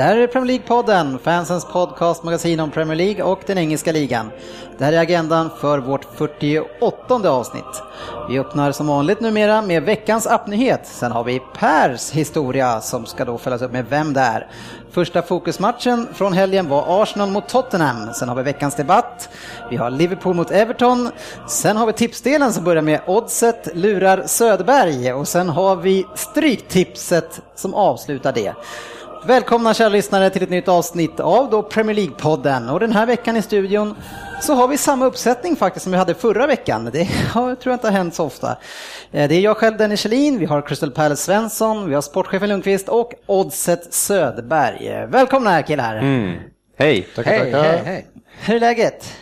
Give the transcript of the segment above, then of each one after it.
Det här är Premier League-podden, fansens podcastmagasin om Premier League och den engelska ligan. Det här är agendan för vårt 48 avsnitt. Vi öppnar som vanligt numera med veckans appnyhet. Sen har vi Pers historia som ska då följas upp med Vem det är. Första fokusmatchen från helgen var Arsenal mot Tottenham. Sen har vi veckans debatt. Vi har Liverpool mot Everton. Sen har vi tipsdelen som börjar med Oddset lurar Söderberg och sen har vi Stryktipset som avslutar det. Välkomna kära lyssnare till ett nytt avsnitt av då Premier League-podden och den här veckan i studion så har vi samma uppsättning faktiskt som vi hade förra veckan. Det har, tror jag inte har hänt så ofta. Eh, det är jag själv Dennis Kjellin, vi har Crystal Palace Svensson, vi har sportchefen Lundqvist och Oddset Söderberg. Välkomna killar! Mm. Hej! Tackar, hej, tackar. Hej, hej. Hur är läget?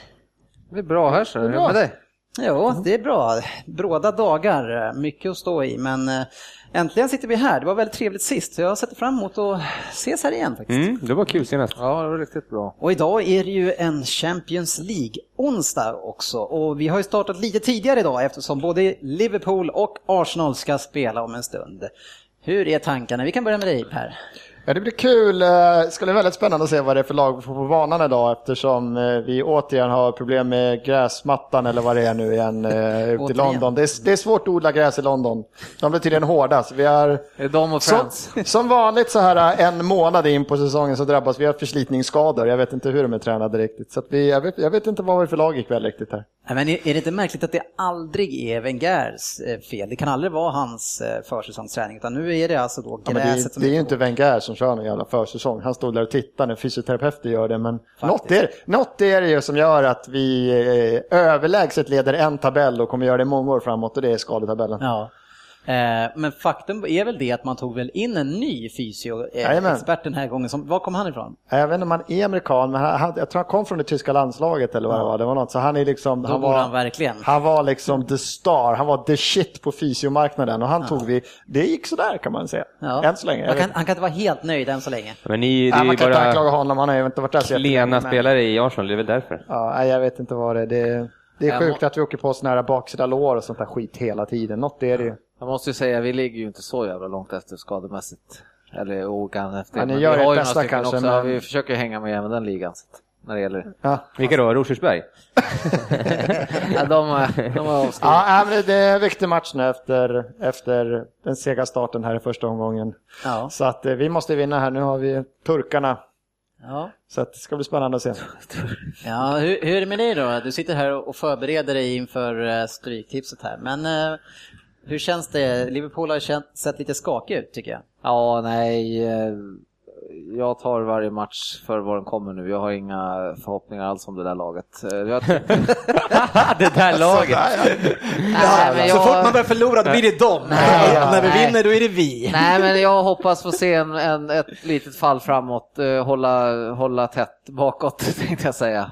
Det är bra här så. Hur är det med dig? Jo, det är bra. Bråda dagar, mycket att stå i, men eh, äntligen sitter vi här. Det var väldigt trevligt sist, så jag sätter fram emot att ses här igen faktiskt. Mm, det var kul senast. Ja, det var riktigt bra. Och idag är det ju en Champions League-onsdag också. Och vi har ju startat lite tidigare idag eftersom både Liverpool och Arsenal ska spela om en stund. Hur är tankarna? Vi kan börja med dig Per. Ja, det blir kul. Det ska bli väldigt spännande att se vad det är för lag på banan idag eftersom vi återigen har problem med gräsmattan eller vad det är nu igen ute i London. Det är, det är, svårt att odla gräs i London. De blir tydligen hårda. Så vi är, är de och som, som vanligt så här en månad in på säsongen så drabbas vi av förslitningsskador. Jag vet inte hur de är tränade riktigt. Så vi, jag, vet, jag vet inte vad vi är för lag ikväll riktigt här. Men är det inte märkligt att det aldrig är Wengers fel? Det kan aldrig vara hans försäsongsträning utan nu är det alltså då gräset ja, det, som Det är ju inte Wenger som kör någon jävla försäsong. Han stod där och tittade när fysioterapeuter gör det. Men något är, något är det ju som gör att vi eh, överlägset leder en tabell och kommer göra det många år framåt och det är skadetabellen. Ja. Men faktum är väl det att man tog väl in en ny fysioexpert den här gången. Som, var kom han ifrån? Jag vet inte om han är amerikan, men han, jag tror han kom från det tyska landslaget eller vad ja. det var. Det var något. Så han är liksom, Då han var, han verkligen. Han var liksom the star, han var the shit på fysiomarknaden och han ja. tog vi, det gick sådär kan man säga. Ja. Än så länge. Kan, han kan inte vara helt nöjd än så länge. Men ni, det är man kan bara inte anklaga honom, han har ju inte varit där så Lena spelare i Arsenal, det är väl därför? Ja, jag vet inte vad det är. Det, det är sjukt att vi åker på sådana här baksida lår och sånt där skit hela tiden. Något är det ju. Jag måste ju säga, vi ligger ju inte så jävla långt efter skademässigt. Eller ogan efter. Ja, ni gör ert bästa kanske. Också, men... Vi försöker hänga med även den ligan. När det gäller. Ja. Vilka då? Rosersberg? ja, de, de har ja, men det är en viktig match nu efter, efter den sega starten här i första omgången. Ja. Så att vi måste vinna här. Nu har vi turkarna. Ja. Så att det ska bli spännande att se. Ja, hur, hur är det med dig då? Du sitter här och förbereder dig inför stryktipset här. Men hur känns det? Liverpool har känt, sett lite skakig ut tycker jag. Ja, nej. Jag tar varje match för vad den kommer nu. Jag har inga förhoppningar alls om det där laget. Jag... det där laget? nej, jag... Så fort man börjar förlora då blir det dem. Nej, ja, när vi nej. vinner då är det vi. Nej, men jag hoppas få se en, en, ett litet fall framåt. Hålla, hålla tätt bakåt tänkte jag säga.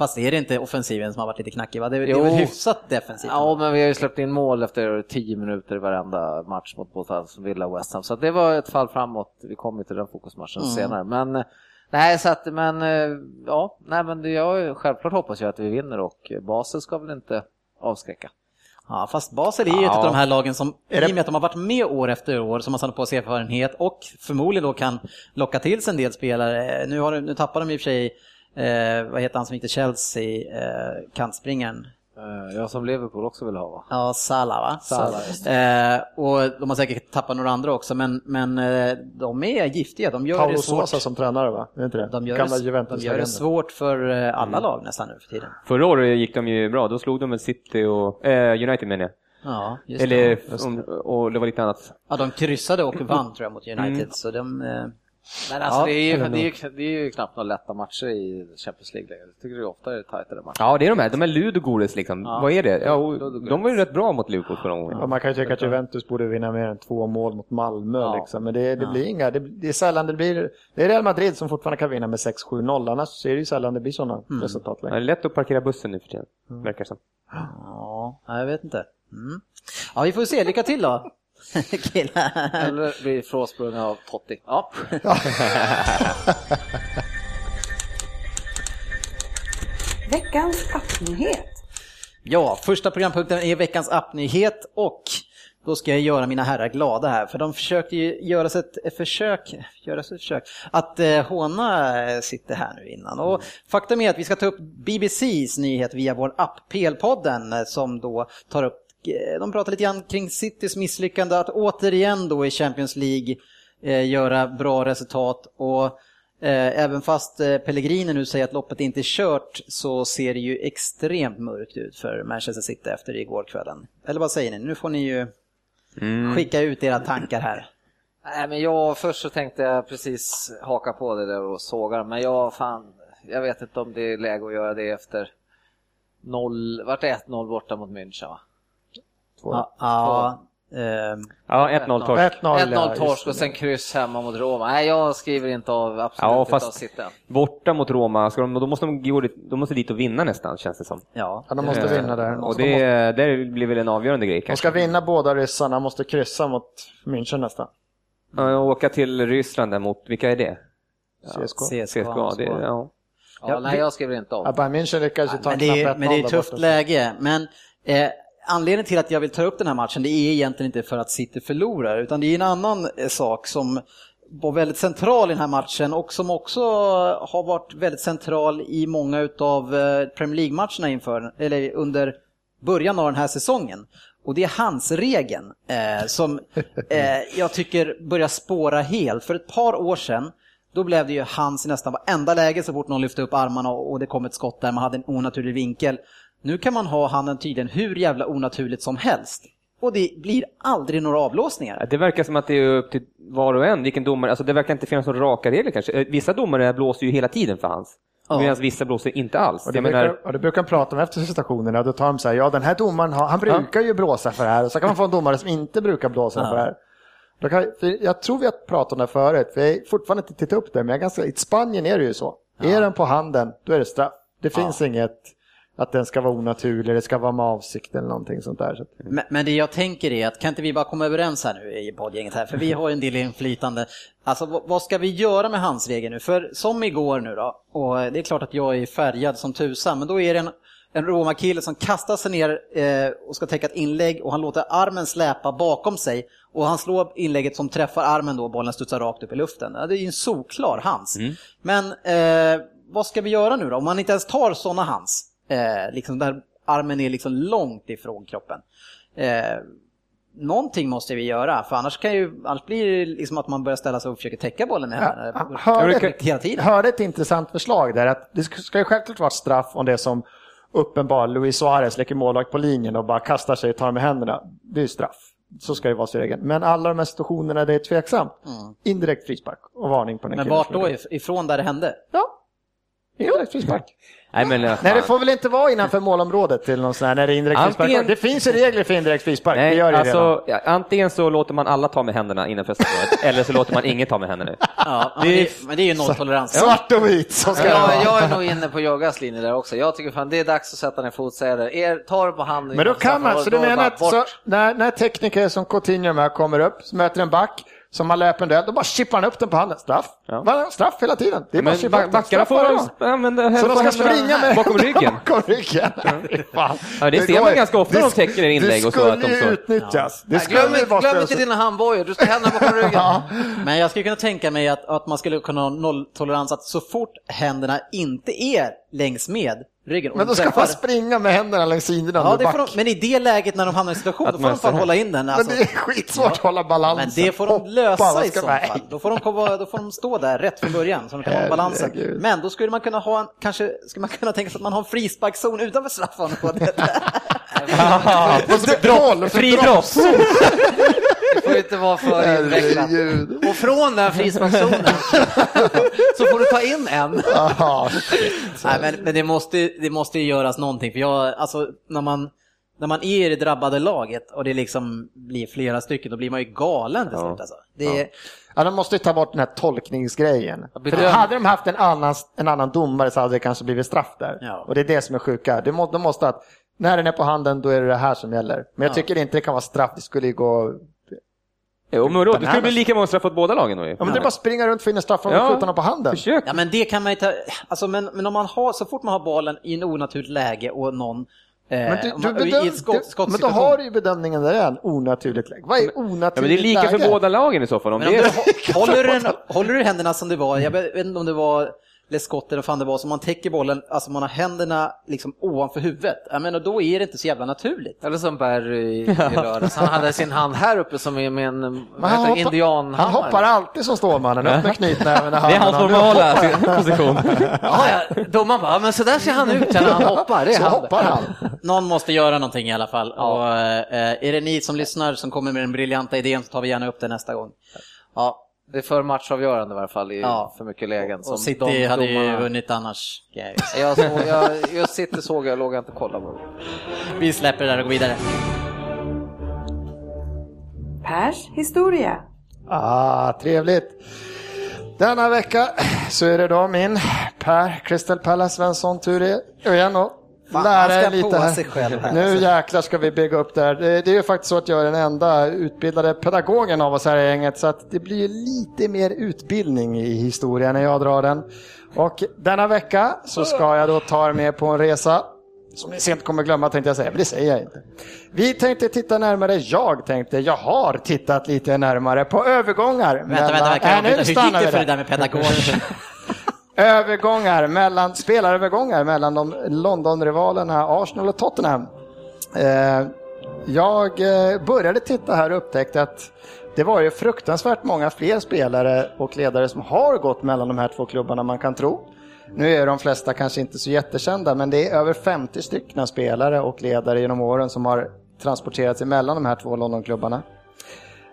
Fast är det inte offensiven som har varit lite knackig? Va? Det, är, det är väl hyfsat defensivt? Ja, men vi har ju släppt in mål efter tio minuter i varenda match mot både Villa och West Ham. Så det var ett fall framåt. Vi kommer till den fokusmatchen mm. senare. Men nej, så att, men ja, nej, men jag självklart hoppas jag att vi vinner och Basel ska väl inte avskräcka. Ja, fast Basel är ju ja. ett av de här lagen som, i och med att de har varit med år efter år, som har satt på sig erfarenhet och förmodligen då kan locka till sig en del spelare. Nu, har, nu tappar de i och för sig eh, vad heter han som inte Chelsea, eh, kantspringaren? Eh, jag som Liverpool också vill ha va? Ja, Salah va? Salah, eh, och de har säkert tappat några andra också, men, men eh, de är giftiga. De gör Paolo det svårt. Sosa som tränare va? Är inte det? De gör, Gamla det, de gör det svårt för eh, alla mm. lag nästan nu för tiden. Förra året gick de ju bra, då slog de med City och eh, United menar jag. Ja, Eller, det. Om, och det var lite annat. Ja, de kryssade och vann tror jag mot United, mm. så de... Men alltså Ja, det, är ju, det, är ju, det är ju knappt några lätta matcher i Champions League längre. Jag tycker det är oftare tajtare matcher. Ja, det är de här. De är Ludogorets liksom. Ja. Vad är det? Ja, de var ju rätt bra mot Liverpool förra gången. Och man kan ju tycka att Juventus borde vinna mer än två mål mot Malmö. Ja. Liksom. Men det, det blir inga, det, det är sällan det blir, det är Real Madrid som fortfarande kan vinna med 6-7-0, annars är det ju sällan det blir sådana resultat Det är längre. lätt att parkera bussen nu för tiden, verkar det som. Ja, jag vet inte. Mm. Ja, vi får se. Lycka till då. Killar. Eller blir frånsprungna av Totti. Ja. Veckans appnyhet. Ja, första programpunkten är veckans appnyhet och då ska jag göra mina herrar glada här för de försökte ju göra sig ett försök, göra sig ett försök att eh, håna eh, sitter här nu innan. Och faktum är att vi ska ta upp BBCs nyhet via vår app PL-podden eh, som då tar upp de pratar lite grann kring Citys misslyckande att återigen då i Champions League eh, göra bra resultat och Eh, även fast eh, Pellegrini nu säger att loppet inte är kört så ser det ju extremt mörkt ut för Manchester City efter igår kvällen. Eller vad säger ni? Nu får ni ju Mm. skicka ut era tankar här. Nej, men jag, först så tänkte jag precis haka på det där och såga men jag fan, jag vet inte om det är läge att göra det efter 0, vart är 1-0 borta mot München va? Ja, ja, ehm, Ja, 1-0 torsk. 1-0 ja, 1-0 just torsk och sen kryss hemma mot Roma. Nej, jag skriver inte av absolut Ja, inte fast- av City. Borta mot Roma, ska de, då, måste de, de måste dit och vinna nästan, känns det som. ja. Ja, de måste Eh, vinna där. Och De det, det blir väl en avgörande grej De kanske. ska vinna båda ryssarna, måste kryssa mot München nästan. Ja, och åka till Ryssland där mot, vilka är det? CSK. CSKA. Det, ja. Ja, Ja, nej, jag skriver inte Ja, av. Bayern München lyckades ju ta en Men det, men det är 1-0 ett tufft borta. läge. Men eh, anledningen till att jag vill ta upp den här matchen det är egentligen inte för att City förlorar utan det är en annan eh, sak som var väldigt central i den här matchen och som också har varit väldigt central i många av Premier League-matcherna inför, eller under början av den här säsongen. Och det är hans regeln eh, som eh, jag tycker börjar spåra helt. För ett par år sedan då blev det ju hans i nästan varenda läge så fort någon lyfte upp armarna och det kom ett skott där man hade en onaturlig vinkel. Nu kan man ha handen tydligen hur jävla onaturligt som helst. Och det blir aldrig några avblåsningar. Det verkar som att det är upp till var och en vilken domare, alltså det verkar inte finnas några raka regler kanske. Eh, Vissa domare blåser ju hela tiden för hans. Ja. Medan vissa blåser inte alls. Och det, brukar, menar, och det brukar prata om efter situationerna. Då tar de så här, ja den här domaren, har, han brukar ju blåsa för det här. Och så kan man få en domare som inte brukar blåsa för det här. Då kan, för jag tror vi har pratat om det förut, för jag har fortfarande inte tittat upp det, men jag ganska, i Spanien är det ju så. Är den på handen, då är det straff. Det finns inget att den ska vara onaturlig, det ska vara med avsikt eller någonting sånt där. Men, men det jag tänker är att kan inte vi bara komma överens här nu i poddgänget här, för vi har en del inflytande. Alltså vad, vad ska vi göra med hans regel nu? För som igår nu då, och det är klart att jag är färgad som tusan, men då är det en, en Roma-kille som kastar sig ner eh, och ska täcka ett inlägg och han låter armen släpa bakom sig och han slår inlägget som träffar armen då och bollen studsar rakt upp i luften. Ja, det är ju en solklar hands. Men eh, vad ska vi göra nu då? Om man inte ens tar sådana hands, eh, liksom där armen är liksom långt ifrån kroppen. Eh, någonting måste vi göra, för annars, kan ju, annars blir det liksom att man börjar ställa sig och försöker täcka bollen med händerna Ja, hörde, hela tiden. hörde ett intressant förslag där, att det ska ju självklart vara straff om det som uppenbar Luis Suarez lägger målvakt på linjen och bara kastar sig och tar med händerna. Det är straff. Så ska det vara regeln. Men alla de här situationerna där det är tveksamt, indirekt frispark och varning på den Men vart då ifrån där det hände? Ja, indirekt frispark. nej men, Nej, det får väl inte vara innanför målområdet till någon sån här när det är indirekt Antingen- frispark. Det finns ju regler för indirekt frispark, det Nej, gör det ju redan. alltså, ja, antingen så låter man alla ta med händerna innanför straffområdet, eller så låter man ingen ta med händerna. Ja, det, men det är ju nolltolerans. Svart och vit, så ska det Jag, jag är nog inne på Joggas linje där också. Jag tycker fan det är dags att sätta ner fotsägare. Er, ta det på hand. Men då kan man, så du det menar att så, när, när tekniker som Coutinho här kommer upp, så möter en back som har löpt en duell, då bara chippar han upp den på handen. Straff. Ja. Straff hela tiden. Det är bara Men att chippa upp backarna får de använda Så de ska springa med bakom ryggen. bakom ryggen. Ja, det ser man ganska ofta när de täcker inlägg och så, Det att de skulle ju så- utnyttjas. Det skulle glöm inte, glöm dina handbojor, du ska händerna bakom ryggen. Men jag skulle kunna tänka mig att, att man skulle kunna ha nolltolerans att så fort händerna inte är längs med ryggen. Men då ska träffar- man springa med händerna längs sidorna Ja, det får back. de, men i det läget när de hamnar i en situation, då får man de fan hålla in den. Alltså. Men det är skitsvårt att hålla balansen. Men det får de Hoppa, lösa i så fall. Då får, de komma, då får de stå där rätt från början så de kan hålla balansen. Men då skulle man kunna ha en, kanske skulle man kunna tänka sig att man har en frisparkszon utanför straffområdet. Och så boll, och så Fri brottszon! Får inte vara för invecklat. Och från den frisparkszonen så får du ta in en. Nej, men, men det, måste, det måste ju göras någonting, för jag, alltså, när man, när man är i det drabbade laget och det liksom blir flera stycken, då blir man ju galen till Ja. slut. Alltså. Det är, Ja, de måste ju ta bort den här tolkningsgrejen. För hade de haft en annan, en annan domare så hade det kanske blivit straff där. Ja. Och det är det som är sjuka. De måste, de måste att, när den är på handen då är det det här som gäller. Men jag Ja. tycker inte det kan vara straff, det skulle ju gå... Jo, men då, det skulle bli lika många straff åt båda lagen då ju. Ja, men det är bara att springa runt och finna straff och Ja. skjuta någon på handen. Försök. Ja men det kan man ta, alltså men, men om man har, så fort man har bollen i en onaturligt läge och någon eh, Men, du, du bedöm, skott, du, men då har du ju bedömningen där det är en onaturligt läge. Vad är onaturligt Ja, men det är lika läge? för båda lagen i så fall. Om Men om det du är... hå- håller, du håller du händerna som det var, jag vet inte om det var Lescott eller vad fan det var, som man täcker bollen, alltså man har händerna liksom ovanför huvudet. Jag menar, då är det inte så jävla naturligt. Eller som Barry i, i lördags. Han hade sin hand här uppe som är med en hoppar, indianhammare. han hoppar alltid som Stålmannen, upp med knytnäven i Det är hans normala position. Ja, ja. Domaren bara, men så där ser han ut när han hoppar. Det är Så han. hoppar han. Någon måste göra någonting i alla fall. Och, eh, är det ni som lyssnar som kommer med den briljanta idén så tar vi gärna upp det nästa gång. Ja, Det är för matchavgörande i varje fall i Ja. för mycket lägen. som och City de hade ju vunnit annars. jag. Jag, såg, jag, just City såg jag, låg jag inte och kollade på. Vi släpper det där och går vidare. Pers historia. Ah, trevligt. Denna vecka så är det då min Per Crystal Palace Svensson tur igen och Fan, lära er lite här. sig själv här, Nu alltså. jäklar ska vi bygga upp det här. Det, det är ju faktiskt så att jag är den enda utbildade pedagogen av oss här i gänget så att det blir lite mer utbildning i historien när jag drar den. Och denna vecka så ska jag då ta er med på en resa som ni sent kommer glömma tänkte jag säga, men det säger jag inte. Vi tänkte titta närmare, jag tänkte, jag har tittat lite närmare på övergångar. Vänta, vänta, vänta, Äh, nu vänta. Hur gick det för det där. med pedagog? Övergångar mellan, spelarövergångar mellan de Londonrivalerna Arsenal och Tottenham. Eh, jag eh, började titta här och upptäckte att det var ju fruktansvärt många fler spelare och ledare som har gått mellan de här två klubbarna man kan tro. Nu är de flesta kanske inte så jättekända men det är över 50 stycken spelare och ledare genom åren som har transporterats emellan mellan de här två Londonklubbarna.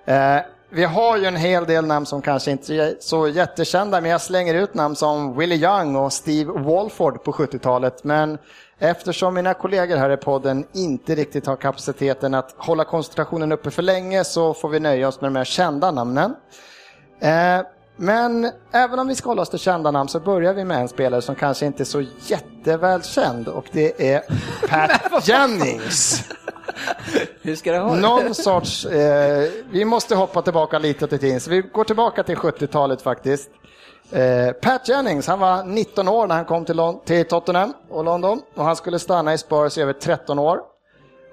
Eh, vi har ju en hel del namn som kanske inte är så jättekända, men jag slänger ut namn som Willie Young och Steve Walford på 70-talet. Men eftersom mina kollegor här i podden inte riktigt har kapaciteten att hålla koncentrationen uppe för länge så får vi nöja oss med de här kända namnen. Eh, men även om vi ska hålla oss till kända namn så börjar vi med en spelare som kanske inte är så jättevälkänd och det är Pat Jennings. Hur ska det vara? Någon sorts, eh, vi måste hoppa tillbaka lite till tiden, så vi går tillbaka till 70-talet faktiskt. Eh, Pat Jennings, han var 19 år när han kom till, Lon- till Tottenham och London och han skulle stanna i Spurs i över 13 år.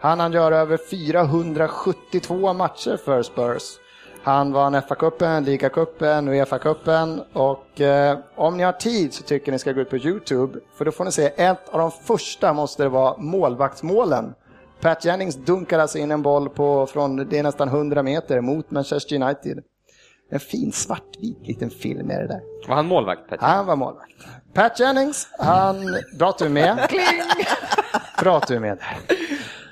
Han hann göra över 472 matcher för Spurs. Han vann FA-cupen, Liga-cupen, Uefa-cupen och eh, om ni har tid så tycker ni ska gå ut på Youtube för då får ni se ett av de första måste det vara målvaktsmålen. Pat Jennings dunkar alltså in en boll på, från, det är nästan 100 meter mot Manchester United. En fin svartvit liten film är det där. Var han målvakt? Petter? Han var målvakt. Pat Jennings, han... Bra att du är med. Bra att du är med.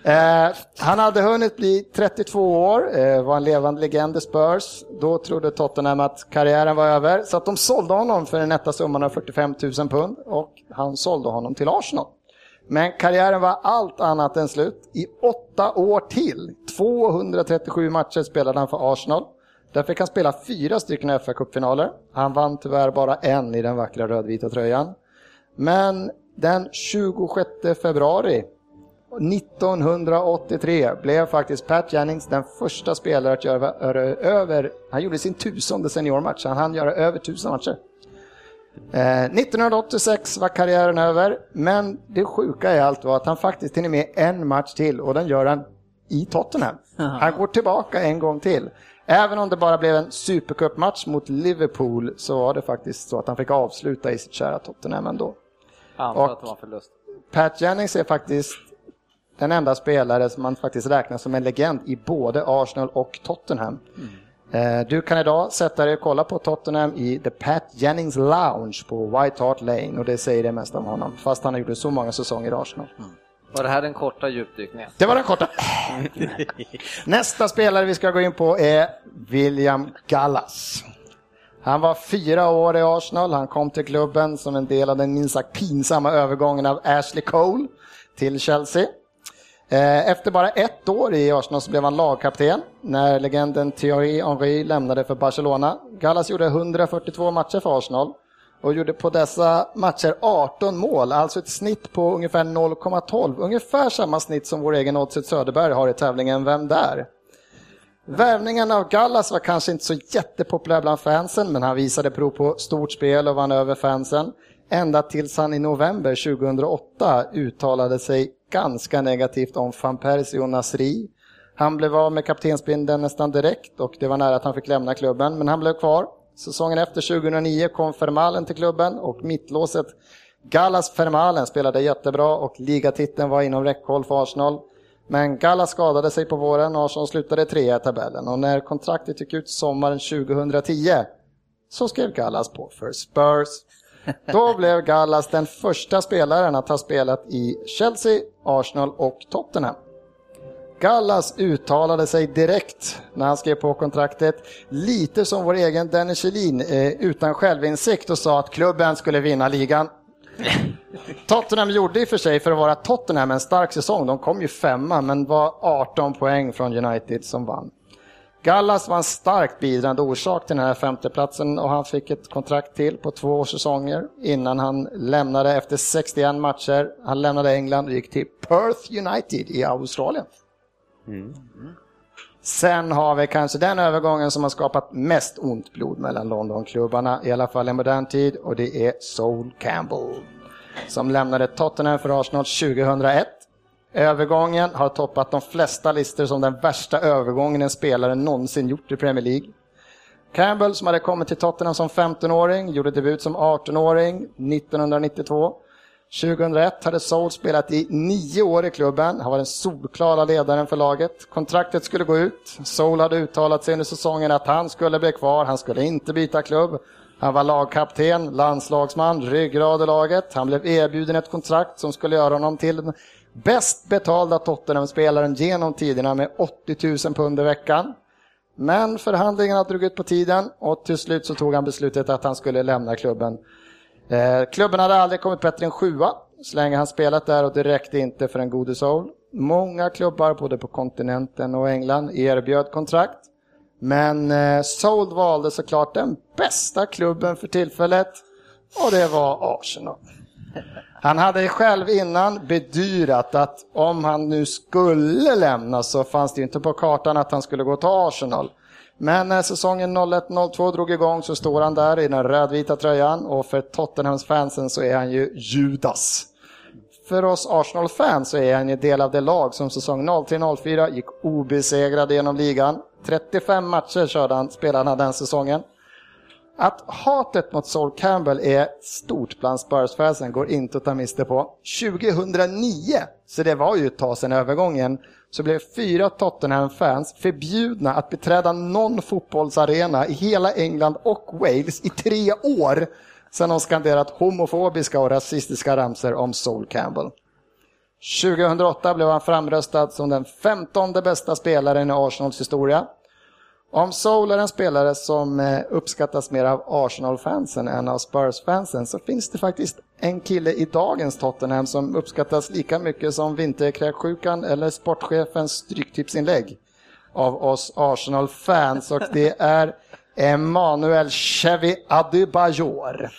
Eh, han hade hunnit bli 32 år, eh, var en levande legend i Spurs. Då trodde Tottenham att karriären var över, så att de sålde honom för den nätta summan av 45 000 pund och han sålde honom till Arsenal. Men karriären var allt annat än slut. I åtta år till, 237 matcher spelade han för Arsenal. Där fick han spela fyra stycken fa kuppfinaler Han vann tyvärr bara en i den vackra rödvita tröjan. Men den 26 februari 1983 blev faktiskt Pat Jennings den första spelare att göra över, han gjorde sin tusende seniormatch, han hann göra över tusen matcher. Eh, 1986 var karriären över, men det sjuka i allt var att han faktiskt hinner med en match till och den gör han i Tottenham. Han går tillbaka en gång till. Även om det bara blev en supercupmatch mot Liverpool så var det faktiskt så att han fick avsluta i sitt kära Tottenham ändå. Antar Och- att det var förlust. Pat Jennings är faktiskt den enda spelare som man faktiskt räknar som en legend i både Arsenal och Tottenham. Eh, Du kan idag sätta dig och kolla på Tottenham i The Pat Jennings Lounge på White Hart Lane och det säger det mesta om honom, fast han gjorde så många säsonger i Arsenal. Var det här den korta djupdykningen? Det var den korta. Nästa spelare vi ska gå in på är William Gallas. Han var fyra år i Arsenal. Han kom till klubben som en del av den minst sagt pinsamma övergången av Ashley Cole till Chelsea. Eh, efter bara ett år i Arsenal så blev han lagkapten när legenden Thierry Henry lämnade för Barcelona. Gallas gjorde 142 matcher för Arsenal och gjorde på dessa matcher 18 mål, alltså ett snitt på ungefär 0,12. Ungefär samma snitt som vår egen Oddset Söderberg har i tävlingen Vem där? Värvningen av Gallas var kanske inte så jättepopulär bland fansen, men han visade prov på stort spel och vann över fansen. Ända tills han i november 2008 uttalade sig ganska negativt om van Persie och Nasri. Han blev av med kaptensbindeln nästan direkt och det var nära att han fick lämna klubben, men han blev kvar. Säsongen efter 2009 kom Fermalen till klubben och mittlåset Gallas Fermalen spelade jättebra och ligatiteln var inom räckhåll för Arsenal. Men Gallas skadade sig på våren och Arsenal slutade trea i tabellen och när kontraktet gick ut sommaren 2010 så skrev Gallas på för Spurs. Då blev Gallas den första spelaren att ha spelat i Chelsea, Arsenal och Tottenham. Gallas uttalade sig direkt när han skrev på kontraktet, lite som vår egen Dennis Kjellin, eh, utan självinsikt och sa att klubben skulle vinna ligan. Tottenham gjorde i och för sig för att vara Tottenham en stark säsong. De kom ju femma men var 18 poäng från United som vann. Gallas var en starkt bidrande orsak till den här femteplatsen och han fick ett kontrakt till på två säsonger innan han lämnade efter 61 matcher. Han lämnade England och gick till Perth United i Australien. Mm. Sen har vi kanske den övergången som har skapat mest ont blod mellan Londonklubbarna, i alla fall i modern tid, och det är Sol Campbell som lämnade Tottenham för Arsenal 2001. Övergången har toppat de flesta listor som den värsta övergången en spelare någonsin gjort i Premier League. Campbell som hade kommit till Tottenham som 15-åring, gjorde debut som 18-åring 1992. 2001 hade Soul spelat i nio år i klubben. Han var den solklara ledaren för laget. Kontraktet skulle gå ut. Soul hade uttalat sig under säsongen att han skulle bli kvar. Han skulle inte byta klubb. Han var lagkapten, landslagsman, ryggrad i laget. Han blev erbjuden ett kontrakt som skulle göra honom till bäst betalda Tottenham-spelaren genom tiderna med 80 000 pund i veckan. Men förhandlingarna drog ut på tiden och till slut så tog han beslutet att han skulle lämna klubben. Eh, klubben hade aldrig kommit bättre än sjua så länge han spelat där och det räckte inte för en gode soul. Många klubbar både på kontinenten och England erbjöd kontrakt. Men eh, Soul valde såklart den bästa klubben för tillfället och det var Arsenal. Han hade själv innan bedyrat att om han nu skulle lämna så fanns det inte på kartan att han skulle gå till Arsenal. Men när säsongen 01-02 drog igång så står han där i den rödvita tröjan och för Tottenhams fansen så är han ju Judas. För oss Arsenal-fans så är han ju del av det lag som säsong 03-04 gick obesegrade genom ligan. 35 matcher körde han, spelade han den säsongen. Att hatet mot Sol Campbell är stort bland Spurs-fansen går inte att ta miste på. 2009, så det var ju ett tag sedan övergången, så blev fyra Tottenham-fans förbjudna att beträda någon fotbollsarena i hela England och Wales i tre år sedan de skanderat homofobiska och rasistiska ramser om Sol Campbell. 2008 blev han framröstad som den femtonde bästa spelaren i Arsenals historia. Om Soul är en spelare som eh, uppskattas mer av Arsenal-fansen än av Spurs-fansen så finns det faktiskt en kille i dagens Tottenham som uppskattas lika mycket som vinterkräksjukan eller sportchefens stryktipsinlägg av oss Arsenal-fans och det är Emanuel Chevy Adebayor.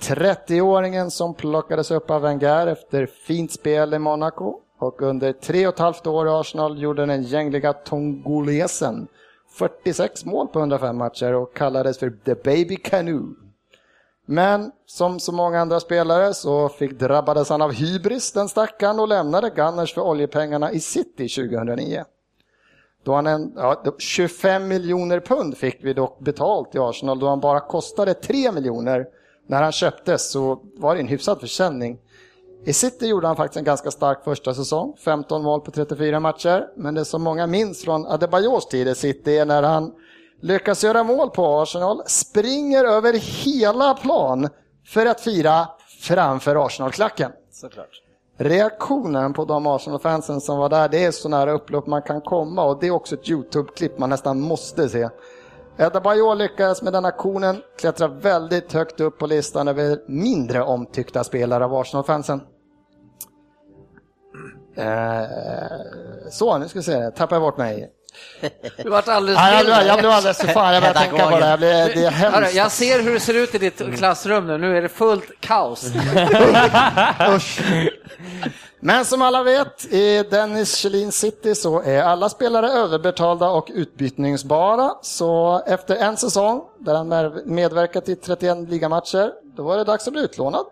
30-åringen som plockades upp av Wenger efter fint spel i Monaco och under tre och ett halvt år i Arsenal gjorde den gängliga tongolesen 46 mål på 105 matcher och kallades för The Baby Canoe. Men som så många andra spelare så fick drabbades han av hybris den stackaren och lämnade Gunners för oljepengarna i City 2009. Då han en, ja, 25 miljoner pund fick vi dock betalt i Arsenal då han bara kostade 3 miljoner. När han köptes så var det en hyfsad försäljning. I City gjorde han faktiskt en ganska stark första säsong, 15 mål på 34 matcher. Men det som många minns från Adebayors tid i City är när han lyckas göra mål på Arsenal, springer över hela plan för att fira framför Arsenal-klacken. Såklart. reaktionen på de Arsenal-fansen som var där, det är så nära upplopp man kan komma och det är också ett YouTube-klipp man nästan måste se. Edda Bajor lyckades med den aktionen klättra väldigt högt upp på listan över mindre omtyckta spelare av Arsenal-fansen. Eh, så, nu ska vi se, tappar jag bort mig. Du vart alldeles Ja, jag, blev, jag blev alldeles för fan, jag började tänka på det. Jag blev, det är Hörru, hemskt. jag ser hur det ser ut i ditt klassrum nu, nu är det fullt kaos. Usch. Men som alla vet, i Dennis Kjellin City så är alla spelare överbetalda och utbytningsbara. Så efter en säsong där han medverkat i 31 ligamatcher, då var det dags att bli utlånad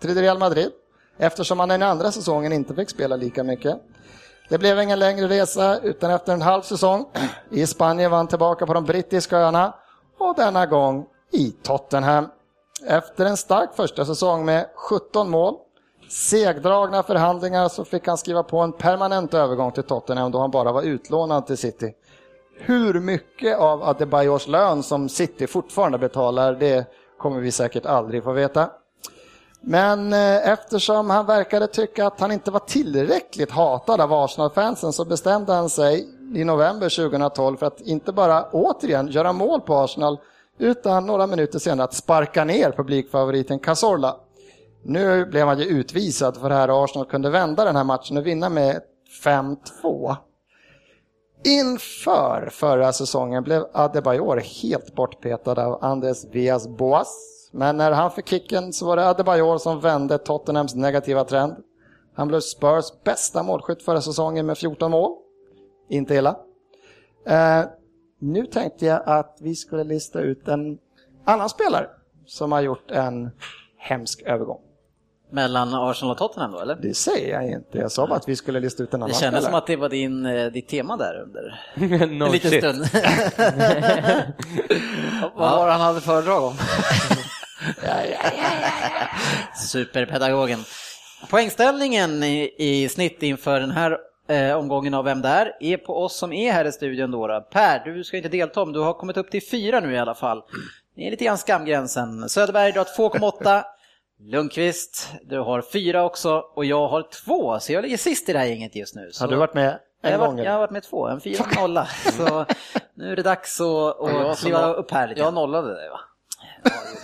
till Real Madrid. Eftersom han den andra säsongen inte fick spela lika mycket. Det blev ingen längre resa utan efter en halv säsong i Spanien var han tillbaka på de brittiska öarna och denna gång i Tottenham. Efter en stark första säsong med 17 mål, segdragna förhandlingar så fick han skriva på en permanent övergång till Tottenham då han bara var utlånad till City. Hur mycket av Adebayors lön som City fortfarande betalar, det kommer vi säkert aldrig få veta. Men eh, eftersom han verkade tycka att han inte var tillräckligt hatad av Arsenal-fansen så bestämde han sig i november 2012 för att inte bara återigen göra mål på Arsenal utan några minuter senare att sparka ner publikfavoriten Cazorla. Nu blev han ju utvisad för det här och Arsenal kunde vända den här matchen och vinna med 5-2. Inför förra säsongen blev Adebayor helt bortpetad av Andres Villas Boas. Men när han fick kicken så var det Adebayor som vände Tottenhams negativa trend. Han blev Spurs bästa målskytt förra säsongen med 14 mål. Inte illa. Eh, nu tänkte jag att vi skulle lista ut en annan spelare som har gjort en hemsk övergång. Mellan Arsenal och Tottenham då, eller? Det säger jag inte. Jag sa bara att vi skulle lista ut en annan Det kändes spelare. som att det var din, eh, ditt tema där under no en liten shit. stund. Vad var det han hade föredrag om? Superpedagogen. Poängställningen i, i snitt inför den här eh, omgången av Vem där är på oss som är här i studion då. Per, du ska inte delta men du har kommit upp till fyra nu i alla fall. Det är lite grann skamgränsen. Söderberg, du har 2,8. Lundqvist, du har fyra också och jag har två, så jag ligger sist i det här gänget just nu. Så Har du varit med jag, en har gång? varit, jag har varit med två, en fyra och en nolla. Så nu är det dags att, jag att kliva noll- upp här lite. Jag nollade dig va?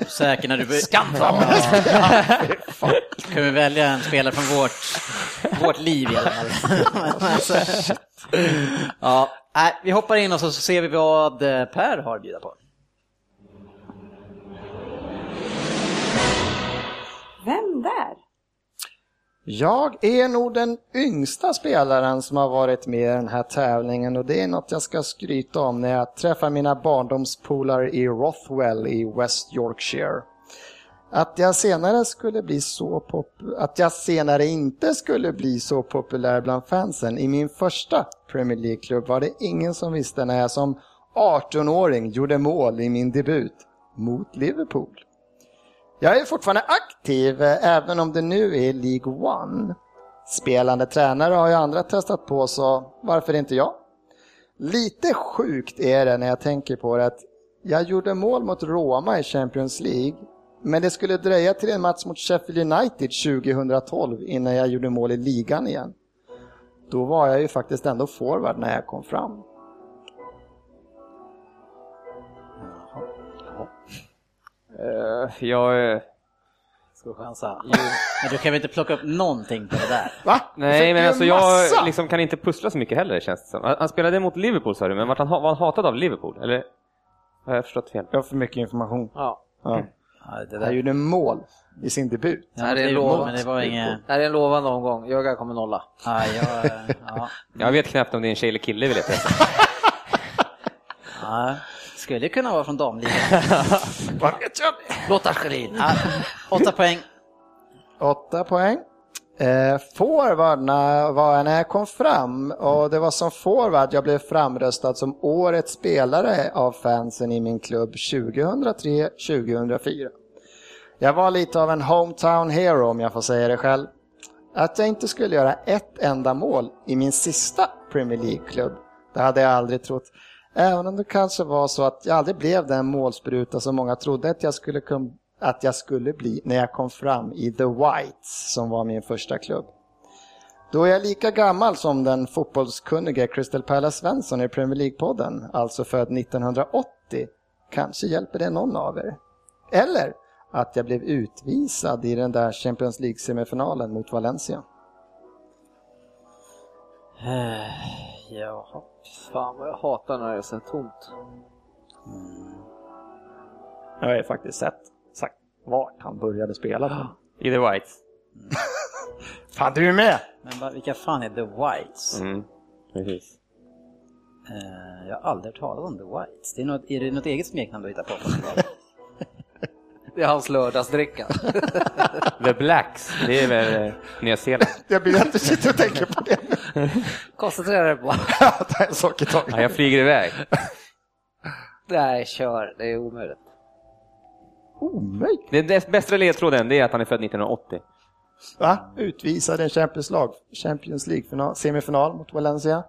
Säker när du... Skam! Kan vi välja en spelare från vårt, vårt liv i alla fall. Alltså, ja, nej, vi hoppar in och så ser vi vad eh, Per har att bjuda på. Vem där? Jag är nog den yngsta spelaren som har varit med i den här tävlingen och det är något jag ska skryta om när jag träffar mina barndomspolare i Rothwell i West Yorkshire. Att jag senare skulle bli så pop- att jag senare inte skulle bli så populär bland fansen i min första Premier League-klubb var det ingen som visste när jag som 18-åring gjorde mål i min debut mot Liverpool. Jag är fortfarande aktiv eh, även om det nu är League One. Spelande tränare har ju andra testat på så varför inte jag? Lite sjukt är det när jag tänker på det att jag gjorde mål mot Roma i Champions League men det skulle dröja till en match mot Sheffield United 2012 innan jag gjorde mål i ligan igen. Då var jag ju faktiskt ändå forward när jag kom fram. Eh, jag... eh, Ska chansa? Men du kan väl inte plocka upp någonting på det där? Va? Nej, men alltså jag liksom kan inte pussla så mycket heller känns det som. Han han spelade mot Liverpool sa du, men vart han, ha- var han hatad av Liverpool? Eller har jag förstått fel? Jag har för mycket information. Ja. Ja. Ja, det Han där. gjorde mål i sin debut. Ja, Nej, det är det lågt. men det var inget... Det här är en lovande omgång. Jöga kommer nolla. Ja, jag, ja, Jag vet knappt om det är en tjej eller kille vill jag säga. Skulle kunna vara från damligan. Vad vet jag? Lotta Schelin. Åtta poäng. Åtta poäng. Eh, forwardarna var när jag kom fram och det var som forward jag blev framröstad som årets spelare av fansen i min klubb 2003-2004. Jag var lite av en hometown hero om jag får säga det själv. Att jag inte skulle göra ett enda mål i min sista Premier League-klubb, det hade jag aldrig trott. Även om det kanske var så att jag aldrig blev den målspruta som många trodde att jag skulle, att jag skulle bli när jag kom fram i The Whites som var min första klubb. Då är jag lika gammal som den fotbollskunnige Crystal Palace Svensson i Premier League-podden, alltså född 1980. Kanske hjälper det någon av er. Eller att jag blev utvisad i den där Champions League-semifinalen mot Valencia. Jaha, fan vad jag hatar när det är så tomt. Jag har ju faktiskt sett sagt vart han började spela. I The Whites. Fan, du är med! Men va- vilka fan är The Whites? Mm. Precis. Eh, jag har aldrig talas om The Whites. Det är, något, är det något eget smeknamn du hittar på? Det är hans lördagsdricka. The Blacks, det är väl eh, Nya Zeeland. Jag blir inte sitta och tänka på det. Koncentrera dig på. Ta en sak i taget. Ja, jag flyger iväg. Nej, kör. Det är omöjligt. Omöjligt. Det, det bästa ledtråden det är att han är född 1980. Va? Utvisad i en Champions, lag, Champions League-final, semifinal mot Valencia.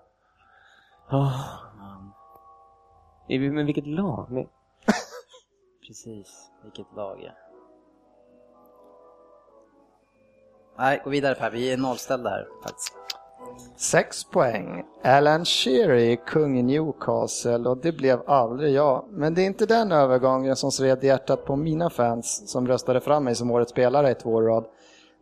I, men vilket lag? Men- Precis, vilket lag är Nej, gå vidare Per, vi är nollställda här faktiskt. 6 poäng. Alan Shearer, kung i Newcastle och det blev aldrig jag. Men det är inte den övergången som sved i hjärtat på mina fans som röstade fram mig som årets spelare i två år rad.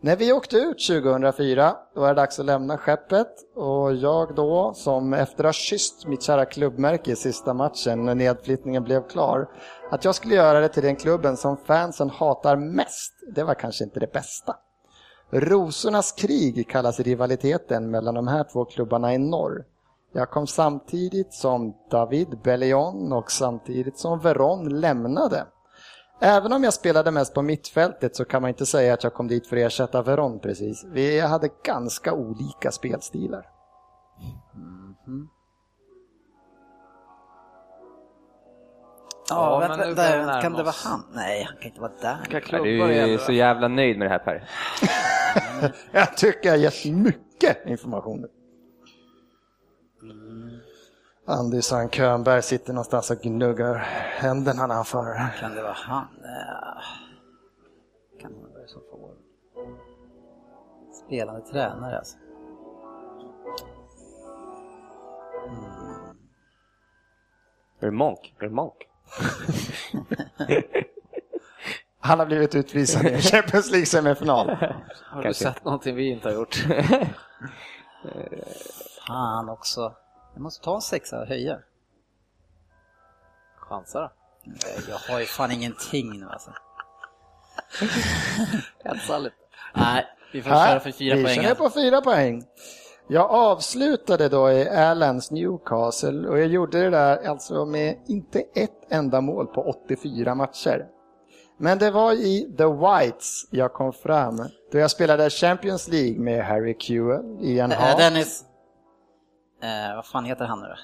När vi åkte ut 2004, då var det dags att lämna skeppet och jag då, som efter att ha kysst mitt kära klubbmärke i sista matchen när nedflyttningen blev klar, att jag skulle göra det till den klubben som fansen hatar mest, det var kanske inte det bästa. Rosornas krig kallas rivaliteten mellan de här två klubbarna i norr. Jag kom samtidigt som David Bellion och samtidigt som Veron lämnade. Även om jag spelade mest på mittfältet så kan man inte säga att jag kom dit för att ersätta Veron precis. Vi hade ganska olika spelstilar. Ja, Ja, vänta, men nu vi kan närma det vara han? Nej, han kan inte vara där. Klubbar du är det? så jävla nöjd med det här Per. Jag tycker jag har gett mycket information. Anders Sand Könberg sitter någonstans och gnuggar händerna när han för. Kan det vara han? Kan det vara så få Spelande tränare alltså. Är det Monk? Är det Monk? Han har blivit utvisad i Champions League-semifinal. Har du Kanske. sett någonting vi inte har gjort? Fan också. Jag måste ta en sexa och höja. Chansa då. Jag har ju fan ingenting nu alltså. Hetsa lite. Nej, vi får köra för fyra vi poäng. kör på fyra poäng. Jag avslutade då i Allans Newcastle och jag gjorde det där alltså med inte ett enda mål på 84 matcher. Men det var i The Whites jag kom fram då jag spelade Champions League med Harry Kewell, Ian Eh, Hart. Dennis. Eh, vad fan heter han nu då?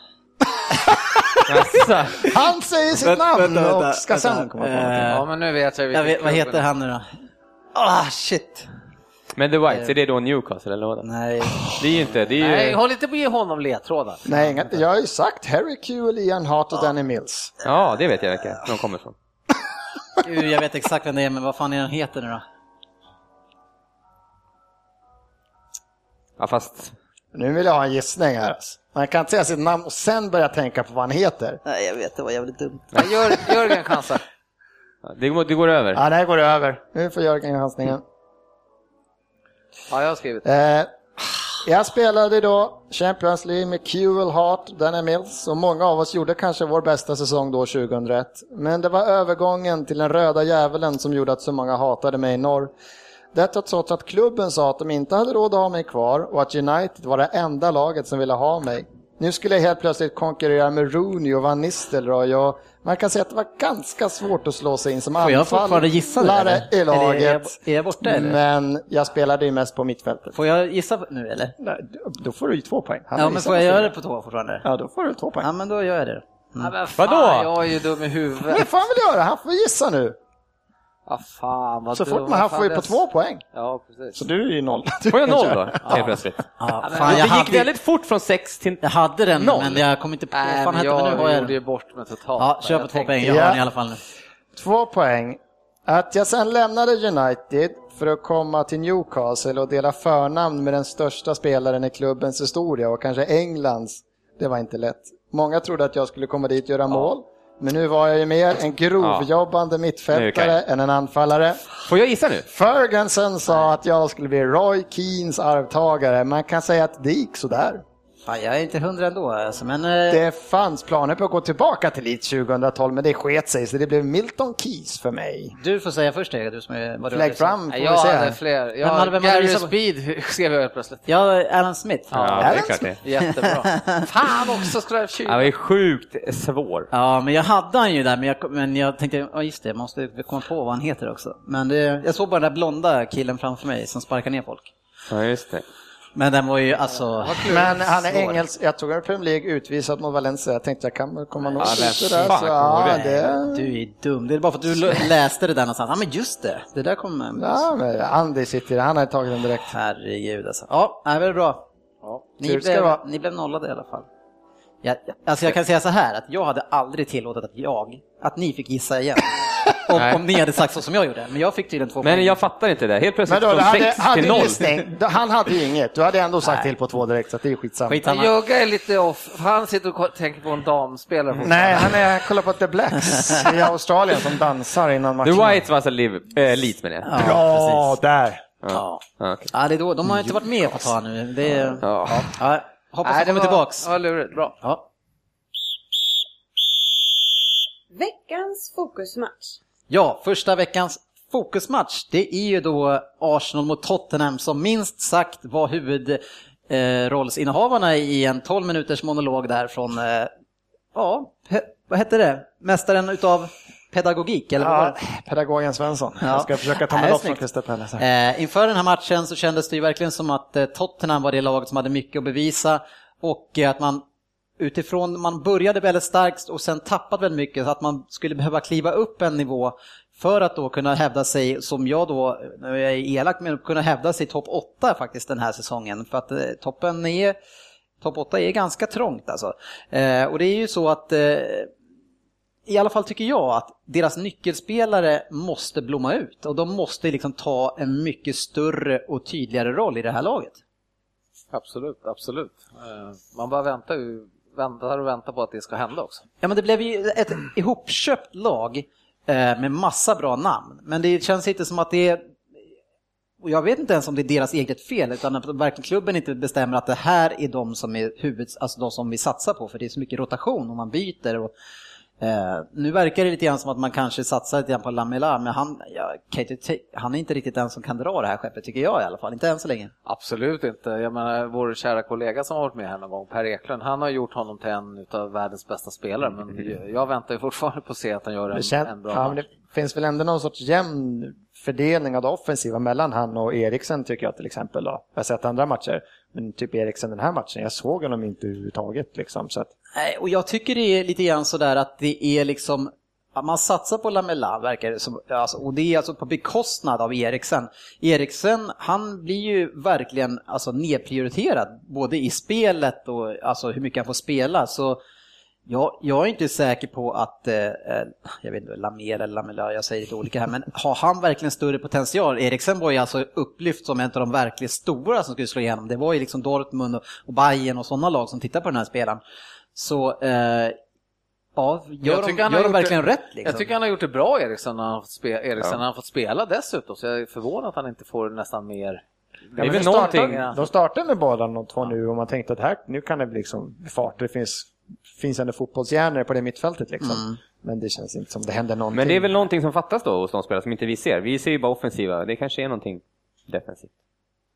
Han säger sitt Vänta, namn vänta, och ska sen komma på Eh, någonting. Ja, men nu vet jag Jag vilken vet, vad heter han nu då? Ah, shit. Men The Whites, är det då Newcastle eller vad? Nej. Det är ju inte, det är Nej, ju... håll inte på att ge honom ledtrådar. Nej, inget, jag har ju sagt Harry Kewell, Ian Hart och Danny Mills. Ja, det vet jag vilka de kommer ifrån. Gud, jag vet exakt vem det är, men vad fan är han heter nu då? Ja, fast... Nu vill jag ha en gissning här. Man kan inte säga sitt namn och sen börja tänka på vad han heter. Nej, jag vet, det var jävligt dumt. Jörgen chansar. Det går, det går över. Ja, det här går över. Nu får Jörgen chansningen. Ja, jag har skrivit. Eh, jag spelade då Champions League med QL Hart, Danny Mills och många av oss gjorde kanske vår bästa säsong då 2001. Men det var övergången till den röda djävulen som gjorde att så många hatade mig i norr. Detta trots att klubben sa att de inte hade råd att ha mig kvar och att United var det enda laget som ville ha mig. Nu skulle jag helt plötsligt konkurrera med Rooney och Van Nistelrooy och man kan säga att det var ganska svårt att slå sig in som Får jag fortfarande gissa anfallare eller? i Eller är jag- laget. är jag borta, eller? Men jag spelade ju mest på mittfältet. Får jag gissa nu eller? Nej, då får du ju två poäng. Han Ja, men får jag göra det på två fortfarande? Ja, då får du två poäng. Ja, men då gör jag det. Ja, men fan, Vadå? Jag är ju dum i huvudet. det får han väl göra, han får gissa nu. Ja, fan vad Så fort man, Fan, får ju på två poäng. Ja, precis. Så du är ju noll. Får jag noll då, helt plötsligt? Ja, fan, Det jag, gick hade, väldigt fort från sex till... jag hade den, Noll. men jag kom inte på vad fan hette men nu jag jag gjorde ju bort mig totalt. Ja, kör på Jag två tänkte- poäng. Jag Ja. har den i alla fall nu. Två poäng. Att jag sen lämnade United för att komma till Newcastle och dela förnamn med den största spelaren i klubbens historia och kanske Englands, det var inte lätt. Många trodde att jag skulle komma dit och göra mål. Men nu var jag ju mer en grovjobbande mittfältare än en anfallare. Får jag gissa nu? Ferguson sa att jag skulle bli Roy Keens arvtagare. Man kan säga att det gick sådär. Fan, jag är inte hundra ändå alltså, men... eh, Det fanns planer på att gå tillbaka till Leeds 2012 men det sket sig så det blev Milton Keys för mig. Du får säga först Erik, du som är... vad Flägg fram får Nej, vi Jag se. hade fler. Jag, hade- hade Gary på- Speed skrev jag plötsligt. Ja, Alan Smith. Ja, det är klart det. Jättebra. Fan också, skulle jag Han är sjukt svår. Ja, men jag hade han ju där, men jag, men jag tänkte, ja just det, jag måste komma på vad han heter också. Men det, jag såg bara den där blonda killen framför mig som sparkar ner folk. Ja, just det. Men den var ju alltså... Men han är engelsk, jag tog en Premier League utvisad mot Valencia. Jag tänkte jag kan komma nog Ja, där. Så, ja, kommer det, Du är dum. Det är bara för att du läste det där någonstans. Ja, men just det. Det där kommer... ja, men Andy sitter han har tagit den direkt. Herregud alltså. Ja, det är bra. Ni, ska det blev, ni blev nollade i alla fall. Jag, alltså jag kan säga så här, att jag hade aldrig tillåtit att jag, att ni fick gissa igen. Om, om ni hade sagt så som jag gjorde. Men jag fick tydligen två Men poäng. jag fattar inte det. Helt Men plötsligt då, från hade, 6 hade till 0. ni stängt, han hade ju inget. Du hade ändå sagt Nej. till på två direkt så att det är skitsamma. Skitsamma. Jugga är lite off. Han sitter och tänker på en damspelare. Nej, han är, kolla på The Blacks i Australien som dansar innan matchen. The Whites var alltså Liv, äh, Leeds menar jag. Ja, Ja, precis. där. Ja. Ja, okej. Ja, det är då, de har inte varit med på ett tag nu. Det är, Ja. ja. hoppas Nej, de kommer var- tillbaks. Ja, lurigt. Bra. Ja. Veckans fokusmatch. Ja, första veckans fokusmatch, det är ju då Arsenal mot Tottenham som minst sagt var huvudrollsinnehavarna i en 12 minuters monolog där från, eh, ja, vad hette det? Mästaren utav pedagogik, eller Ja, pedagogen Svensson. Ja. Jag ska försöka ta mig loss från Palace. här. Eh, inför den här matchen så kändes det ju verkligen som att eh, Tottenham var det laget som hade mycket att bevisa och att man utifrån, man började väldigt starkt och sen tappat väldigt mycket så att man skulle behöva kliva upp en nivå för att då kunna hävda sig, som jag då, när jag är elak, men kunna hävda sig i topp 8 faktiskt den här säsongen. För att eh, toppen är, topp 8 är ganska trångt alltså. Eh, och det är ju så att eh, i alla fall tycker jag att deras nyckelspelare måste blomma ut och de måste liksom ta en mycket större och tydligare roll i det här laget. Absolut, absolut. Eh, man bara väntar, ju, väntar och väntar på att det ska hända också. Ja men det blev ju ett ihopköpt lag eh, med massa bra namn men det känns inte som att det är och jag vet inte ens om det är deras eget fel utan att varken klubben inte bestämmer att det här är de som är huvud, alltså de som vi satsar på för det är så mycket rotation och man byter och Eh, nu verkar det lite grann som att man kanske satsar lite grann på Lamela, men han, ja, han är inte riktigt den som kan dra det här skeppet, tycker jag i alla fall. Inte än så länge. Absolut inte. Jag menar, vår kära kollega som har varit med här någon gång, Per Eklund, han har gjort honom till en av världens bästa spelare. Men jag- jag väntar ju fortfarande på att se att han gör en, kän- en bra match. det finns väl ändå någon sorts jämn fördelning av det offensiva mellan han och Eriksen tycker jag till exempel. Då. Jag har sett andra matcher, men typ Eriksen den här matchen, jag såg honom inte överhuvudtaget. Liksom, så att, Nej, och jag tycker det är lite grann sådär att det är liksom att man satsar på Lamela, verkar det som, alltså, och det är alltså på bekostnad av Eriksen. Eriksen, han blir ju verkligen alltså, nedprioriterad, både i spelet och alltså, hur mycket han får spela. Så jag, jag är inte säker på att, eh, eh, jag vet inte, Lamela eller Lamela, jag säger lite olika här, men har han verkligen större potential? Eriksen var ju alltså upplyft som en av de verkligt stora som skulle slå igenom. Det var ju liksom Dortmund och, och Bayern och sådana lag som tittar på den här spelaren. Så eh, ja, gör Jag de, tycker han gör har de gjort verkligen det- rätt liksom? Jag tycker han har gjort det bra Eriksson när han har fått spela, Eriksson Ja. när han har fått spela dessutom. Så jag är förvånad att han inte får nästan mer. Det är men väl de startar- någonting- De startar med båda de två nu och man tänkte att här, nu kan det bli liksom fart. Det finns, finns ändå fotbollshjärnor på det mittfältet liksom. Mm. Men det känns inte som det händer någonting. Men det är väl någonting som fattas då hos de spelare som inte vi ser. Vi ser ju bara offensiva. Det kanske är någonting defensivt.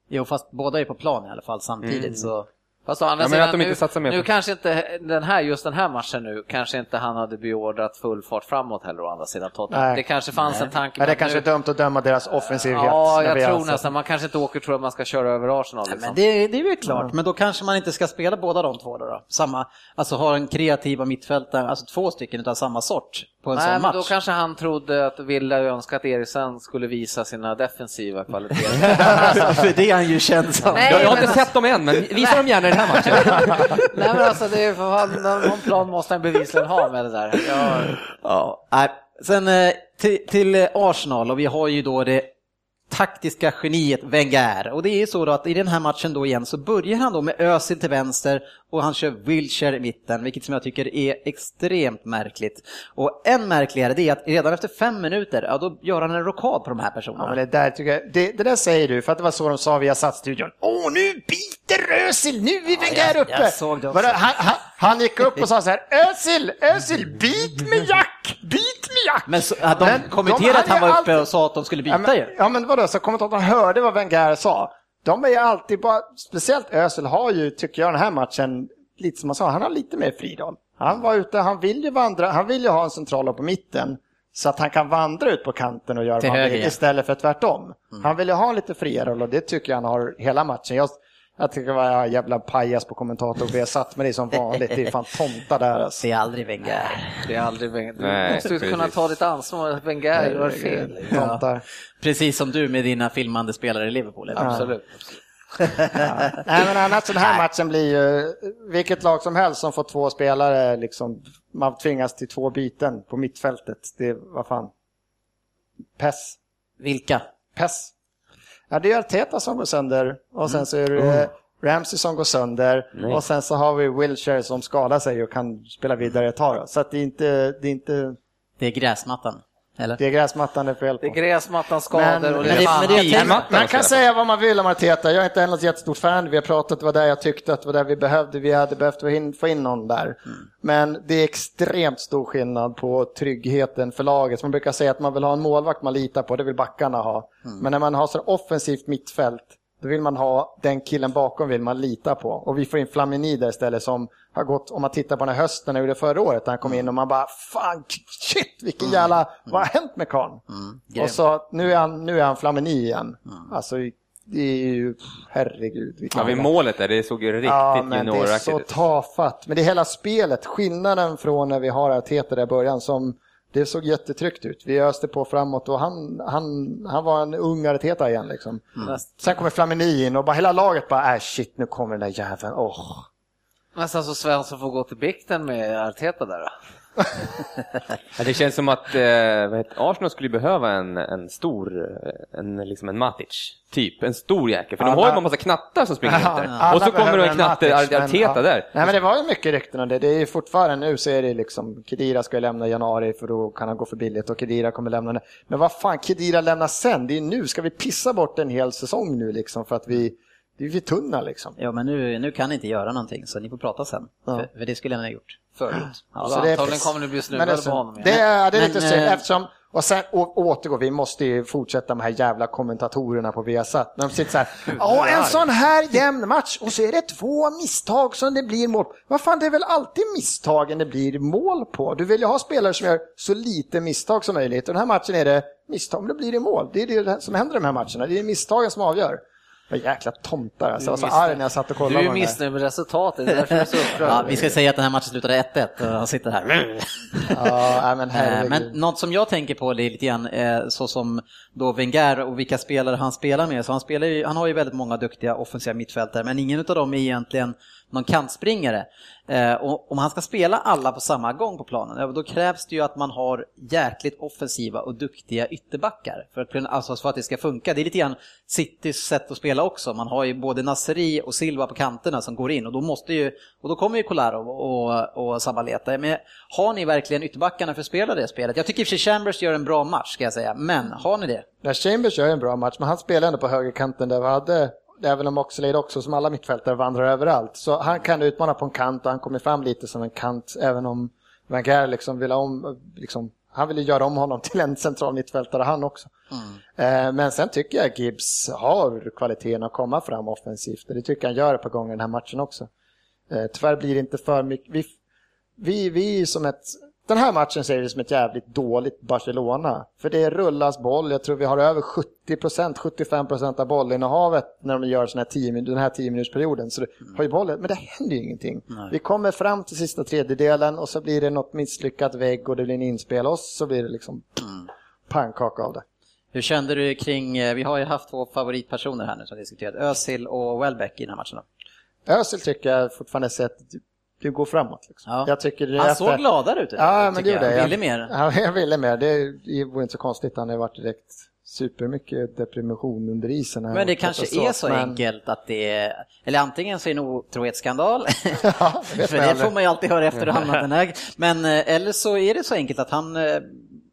Jo, fast båda är på plan i alla fall samtidigt Mm. så... Fast å andra Ja, men sidan, att de inte nu, satsar mer nu kanske inte den här, just den här matchen nu, kanske inte han hade beordrat full fart framåt heller å andra sidan Tottenham. Nej. Det kanske fanns en tanke Men det att kanske är dumt att döma deras offensivhet. Ja, jag tror sett- nästan. Man kanske inte åker tror att man ska köra över Arsenal. Nej, Liksom. men det, det är väl klart, men då kanske man inte ska spela båda de två då. då. Samma, alltså ha en kreativa mittfältare, alltså två stycken utav samma sort på en Nej, sån men match. då kanske han trodde att ville önska att Eriksen skulle visa sina defensiva kvaliteter. För det är han ju känd som. Nej, jag, jag har men- inte sett dem än, men visa dem gärna i den här matchen. Nej men alltså, det är fan, någon plan måste han bevisligen ha med det där. Ja, Ja, nej. Sen eh, till, till Arsenal och vi har ju då det taktiska geniet Wenger. Och det är ju så då att i den här matchen då igen så börjar han då med Özil till vänster och han kör Wilshire i mitten, vilket som jag tycker är extremt märkligt. Och än märkligare det är att redan efter fem minuter, ja då gör han en rockad på de här personerna. Ja, det, där tycker jag, det, det där säger du, för att det var så de sa via satsstudion. Åh, nu biter Özil, nu är Wenger jag- uppe! jag såg det också. Han, han, han gick upp och sa så här, Özil, Özil, bit med Jack, bit Jack! Men så, ja, de Men kommenterade att hade han ju var uppe alltid- och sa att de skulle Ja byta ju. men, ja men vadå, så kommentatorn hörde vad Wenger sa. De är ju alltid bara, speciellt Özil har ju, tycker jag, den här matchen, lite som man sa, han har lite mer fridag. Han var ute, han vill ju vandra, han vill ju ha en central på mitten. Så att han kan vandra ut på kanten och göra vad han vill ja. istället för tvärtom. Han vill ju ha en lite friare roll och det tycker jag han har hela matchen. Jag, jag tycker det var jävla pajas på kommentator vi har satt med det som vanligt. Det är fan tomta där alltså. Det är aldrig Wenger. Det är aldrig Wenger. Du Nej, måste ju kunna precis. ta ditt ansvar att Wenger gör fel. Tomtar. Precis som du med dina filmande spelare i Liverpool. eller? Absolut. Nej men annars den här matchen blir ju, vilket lag som helst som får två spelare, liksom, man tvingas till två byten på mittfältet. Det vad fan, Pess. Vilka? Pess. Ja, det är Arteta som går sönder och sen så är det Ramsey som går sönder och sen så har vi Wilshire som skadar sig och kan spela vidare ett tag. Så att det är inte, det är inte, Det är gräsmattan. Eller? det är gräsmattan det är fel Det är på. gräsmattan skador Men- och det men fan men det- Man, kan säga vad man vill om Arteta. Jag är inte heller något jättestort fan. Vi har pratat, det var där jag tyckte att det var där vi behövde. Vi hade behövt få in, få in någon där. Men det är extremt stor skillnad på tryggheten för laget. Man brukar säga att man vill ha en målvakt man litar på, det vill backarna ha. Men när man har så offensivt mittfält, då vill man ha den killen bakom vill man lita på. Och vi får in Flamini där istället som har gått, om man tittar på den här hösten, eller förra året, när han kom in och man bara fan, shit, vilken jävla, vad har hänt med karln? grym. Och så nu är han, nu är han Flamini igen. Alltså, det är ju, herregud. Ja, vid målet där, det såg ju riktigt Ja, men det är så tafatt. Men det är hela spelet, skillnaden från när vi har Arteta där i början som det såg jättetryggt ut. Vi öste på framåt och han, han, han var en ung Arteta igen liksom. Sen kommer Flamini in och bara hela laget bara, äh shit nu kommer den där jäveln, åh. Nästan så Svensson får gå till bikten med Arteta där då. Ja, det känns som att eh, heter, Arsenal skulle behöva en, en stor, eh, en, liksom en Matic, typ. En stor jäkel. För de Alla- har ju en massa knattar som springer Ja, runt där. Och så kommer det en knatte, Arteta ja. där. Nej men det var ju mycket rykten om det. Det är ju fortfarande nu så är det liksom Kedira ska ju lämna i januari för då kan han gå för billigt och Kedira kommer lämna nu. Men vad fan, Kedira lämnar sen? Det är nu, ska vi pissa bort en hel säsong nu liksom för att vi, det är för tunna liksom. Ja, men nu, nu kan ni inte göra någonting, så ni får prata sen. Ja. För, för det skulle ni ha gjort förut. Ja. Så Så det är antagligen precis- kommer det bli det, är på honom. igen. det är, det är Men, lite synd eh, eftersom, och sen å, återgå, vi måste ju fortsätta med de här jävla kommentatorerna på Viasat. När de sitter så här, ja en sån här jämn match och så är det två misstag som det blir mål. Vad fan, det är väl alltid misstagen det blir mål på? Du vill ju ha spelare som gör så lite misstag som möjligt. Och den här matchen är det misstag, men då blir det mål. Det är det som händer i de här matcherna, det är misstagen som avgör. Vad jäkla tomtar alltså. Jag var så arg när jag satt och Du kollade är den här. missnöjd med resultatet, det är därför du är så. Ja, vi ska säga att den här matchen slutade 1-1 och han sitter här. Ja, men Eh, herregud. Men något som jag tänker på det är lite grann eh, så som då Wenger och vilka spelare han spelar med. Så han, spelar ju, han har ju väldigt många duktiga offensiva mittfältare men ingen av dem är egentligen någon kantspringare. Eh, och om han ska spela alla på samma gång på planen, då krävs det ju att man har jäkligt offensiva och duktiga ytterbackar för att, kunna, alltså för att det ska funka. Det är lite grann Citys sätt att spela också. Man har ju både Nasseri och Silva på kanterna som går in och då, måste ju, och då kommer ju Kolarov och, och Sabaleta. Men har ni verkligen ytterbackarna för att spela det spelet? Jag tycker i och för sig Chambers gör en bra match ska jag säga, men har ni det? Ja Chambers gör ju en bra match, men han spelar ändå på högerkanten där vi hade, även om Oxlade också som alla mittfältare vandrar överallt. Så han kan utmana på en kant och han kommer fram lite som en kant, även om Wenger liksom vill ha om, liksom, han ville göra om honom till en central mittfältare han också. Eh, Men sen tycker jag Gibbs har kvaliteten att komma fram offensivt och det tycker jag han gör ett par gånger i den här matchen också. Eh, Tyvärr blir det inte för mycket, vi, vi, vi som ett, den här matchen ser vi som ett jävligt dåligt Barcelona. För det rullas boll, jag tror vi har över 70%, 75% av bollinnehavet när de gör här 10, min- den här 10 minutersperioden. Så det har ju bollen, men det händer ju ingenting. Vi kommer fram till sista tredjedelen och så blir det något misslyckat vägg och det blir en inspel och så blir det liksom pannkaka av det. Hur kände du kring, eh, vi har ju haft två favoritpersoner här nu som diskuterat, Özil och Welbeck i den här matchen. Då. Özil tycker jag fortfarande sett du går framåt. Liksom. Ja. Jag tycker det Han efter- såg gladare ut. Ja, men det gjorde jag. jag. Ville mer. Ja, jag ville mer. Det vore inte så konstigt. Han har varit direkt supermycket depression under isen. här Men det kanske är så men- enkelt att det är, eller antingen så är det en otrohetsskandal, Ja, det för det aldrig. får man ju alltid höra efterhand, att den är, men eh, eller så är det så enkelt att han eh,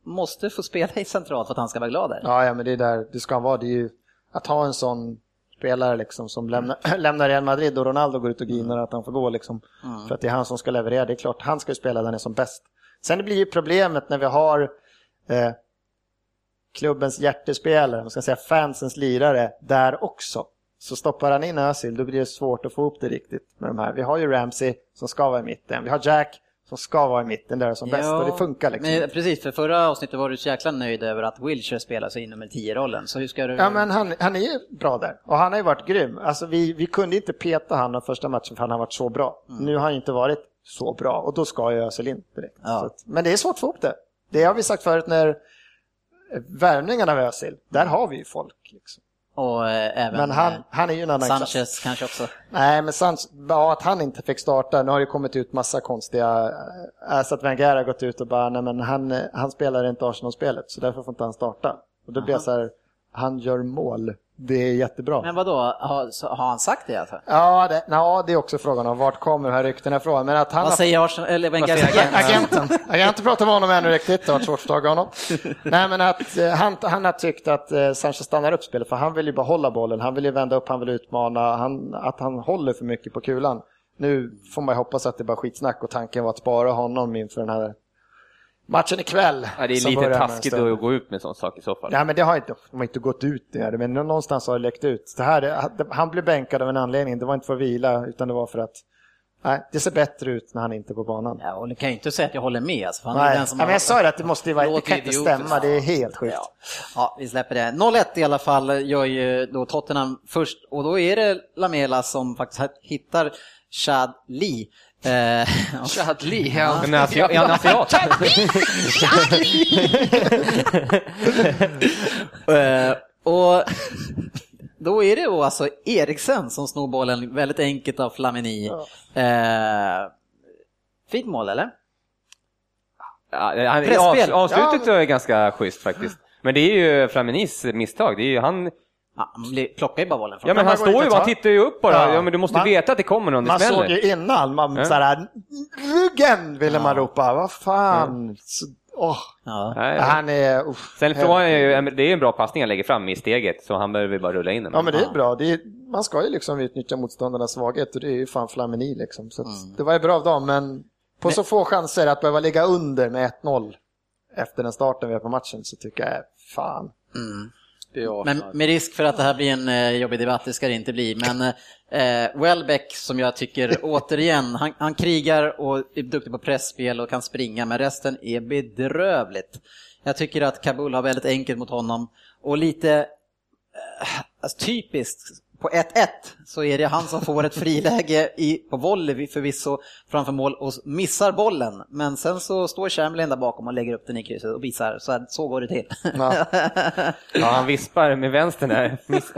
måste få spela i centralt för att han ska vara glad där. Ja, ja, men det är där det ska vara. Det är ju att ha en sån spelare liksom som lämnar, lämnar Real Madrid och Ronaldo går ut och grinar att han får gå liksom. För att det är han som ska leverera. Det är klart, han ska ju spela där han är som bäst. Sen det blir ju problemet när vi har eh, klubbens hjärtespelare, man ska säga fansens lirare, där också. Så stoppar han in Özil, då blir det svårt att få ihop det riktigt med de här. Vi har ju Ramsey som ska vara i mitten. Vi har Jack som ska vara i mitten där som bäst och det funkar liksom. Men, precis, för förra avsnittet var du så jäkla nöjd över att Wilshire spelar sig in nummer 10-rollen, så hur ska du... Ja, men han, han är ju bra där och han har ju varit grym. Alltså, vi, vi kunde inte peta han den första matchen för han har varit så bra. Nu har han inte varit så bra och då ska ju Özil in direkt. Ja. Att, men det är svårt att få ihop det. Det har vi sagt förut när värvningen av Özil, där har vi ju folk. Liksom. Och eh, även Men han, eh, han är ju en annan klass. Sanchez kanske också. Nej, men Sanchez, ja, att han inte fick starta. Nu har det kommit ut massa konstiga... Så att Wenger har gått ut och bara, nej men han, eh, han spelar inte Arsenal-spelet så därför får inte han starta. Och då blir jag så här, han gör mål. Det är jättebra. Men vad då har, har han sagt det alltså? Ja, det, ja, det är också frågan om vart kommer de här ryktena ifrån. Men att han Vad har- säger Arsenal, eller Wengers agent? Agenten. Jag har inte pratat med honom ännu riktigt, det har varit svårt att få tag i honom. Nej, men att eh, han, han har tyckt att eh, Sanchez stannar upp spelet, för han vill ju behålla bollen, han vill ju vända upp, han vill utmana, han, att han håller för mycket på kulan. Nu får man ju hoppas att det är bara skitsnack och tanken var att spara honom inför den här matchen ikväll. Ja, det är lite taskigt att gå ut med sån sak i så fall. Nej, men det har inte, de har inte gått ut det, men någonstans har det läckt ut. Det här, är- han blev bänkad av en anledning, det var inte för att vila, utan det var för att nej, det ser bättre ut när han inte är på banan. Ja, och ni kan ju inte säga att jag håller med. Alltså, för han är Nej, den som ja, men jag sa ju att det måste ju vara, det kan inte stämma, det är helt sjukt. Ja. ja, vi släpper det. 0-1 i alla fall gör ju då Tottenham först och då är det Lamela som faktiskt hittar Chad Lee. Eh, Chadli, ja. Är han asiat? Är han asiat? Eh, och då är det då alltså Eriksen som snor bollen väldigt enkelt av Flamini. Eh, fint mål eller? Ja, han, Pressspel. avslutet är ganska schysst faktiskt. Men det är ju Flaminis misstag. Det är ju han, Ja, han plockar ju bara bollen från Ja men han, står ju, han tittar ju upp bara. Ja. ja men du måste man, veta att det kommer någon, det Man smäller. såg ju innan, man ja. såhär, ryggen ville ja. man ropa, vad fan. Oh. Ja. Han är... Uh, Sen frågan är ju, det är ju en bra passning han lägger fram i steget, så han behöver bara rulla in den. Ja men det är bra, det är, man ska ju liksom utnyttja motståndarnas svaghet och det är ju fan Flamini liksom. Så mm. det var ju bra av dem, men på men... så få chanser att behöva ligga under med 1-0 efter den starten vi har på matchen så tycker jag, fan. Mm. SP18. Men med risk för att det här blir en eh, jobbig debatt, det ska det inte bli, men eh, Welbeck som jag tycker, återigen, han, han, krigar och är duktig på pressspel och kan springa, men resten är bedrövligt. Jag tycker att Kabul har väldigt enkelt mot honom och lite eh, alltså, typiskt på 1-1 så är det han som får ett friläge i, på volley förvisso framför mål och missar bollen. Men sen så står Chamberlain där bakom och lägger upp den i krysset och visar så, här, så går det till. Ja. Ja, han vispar med vänstern där. Miss-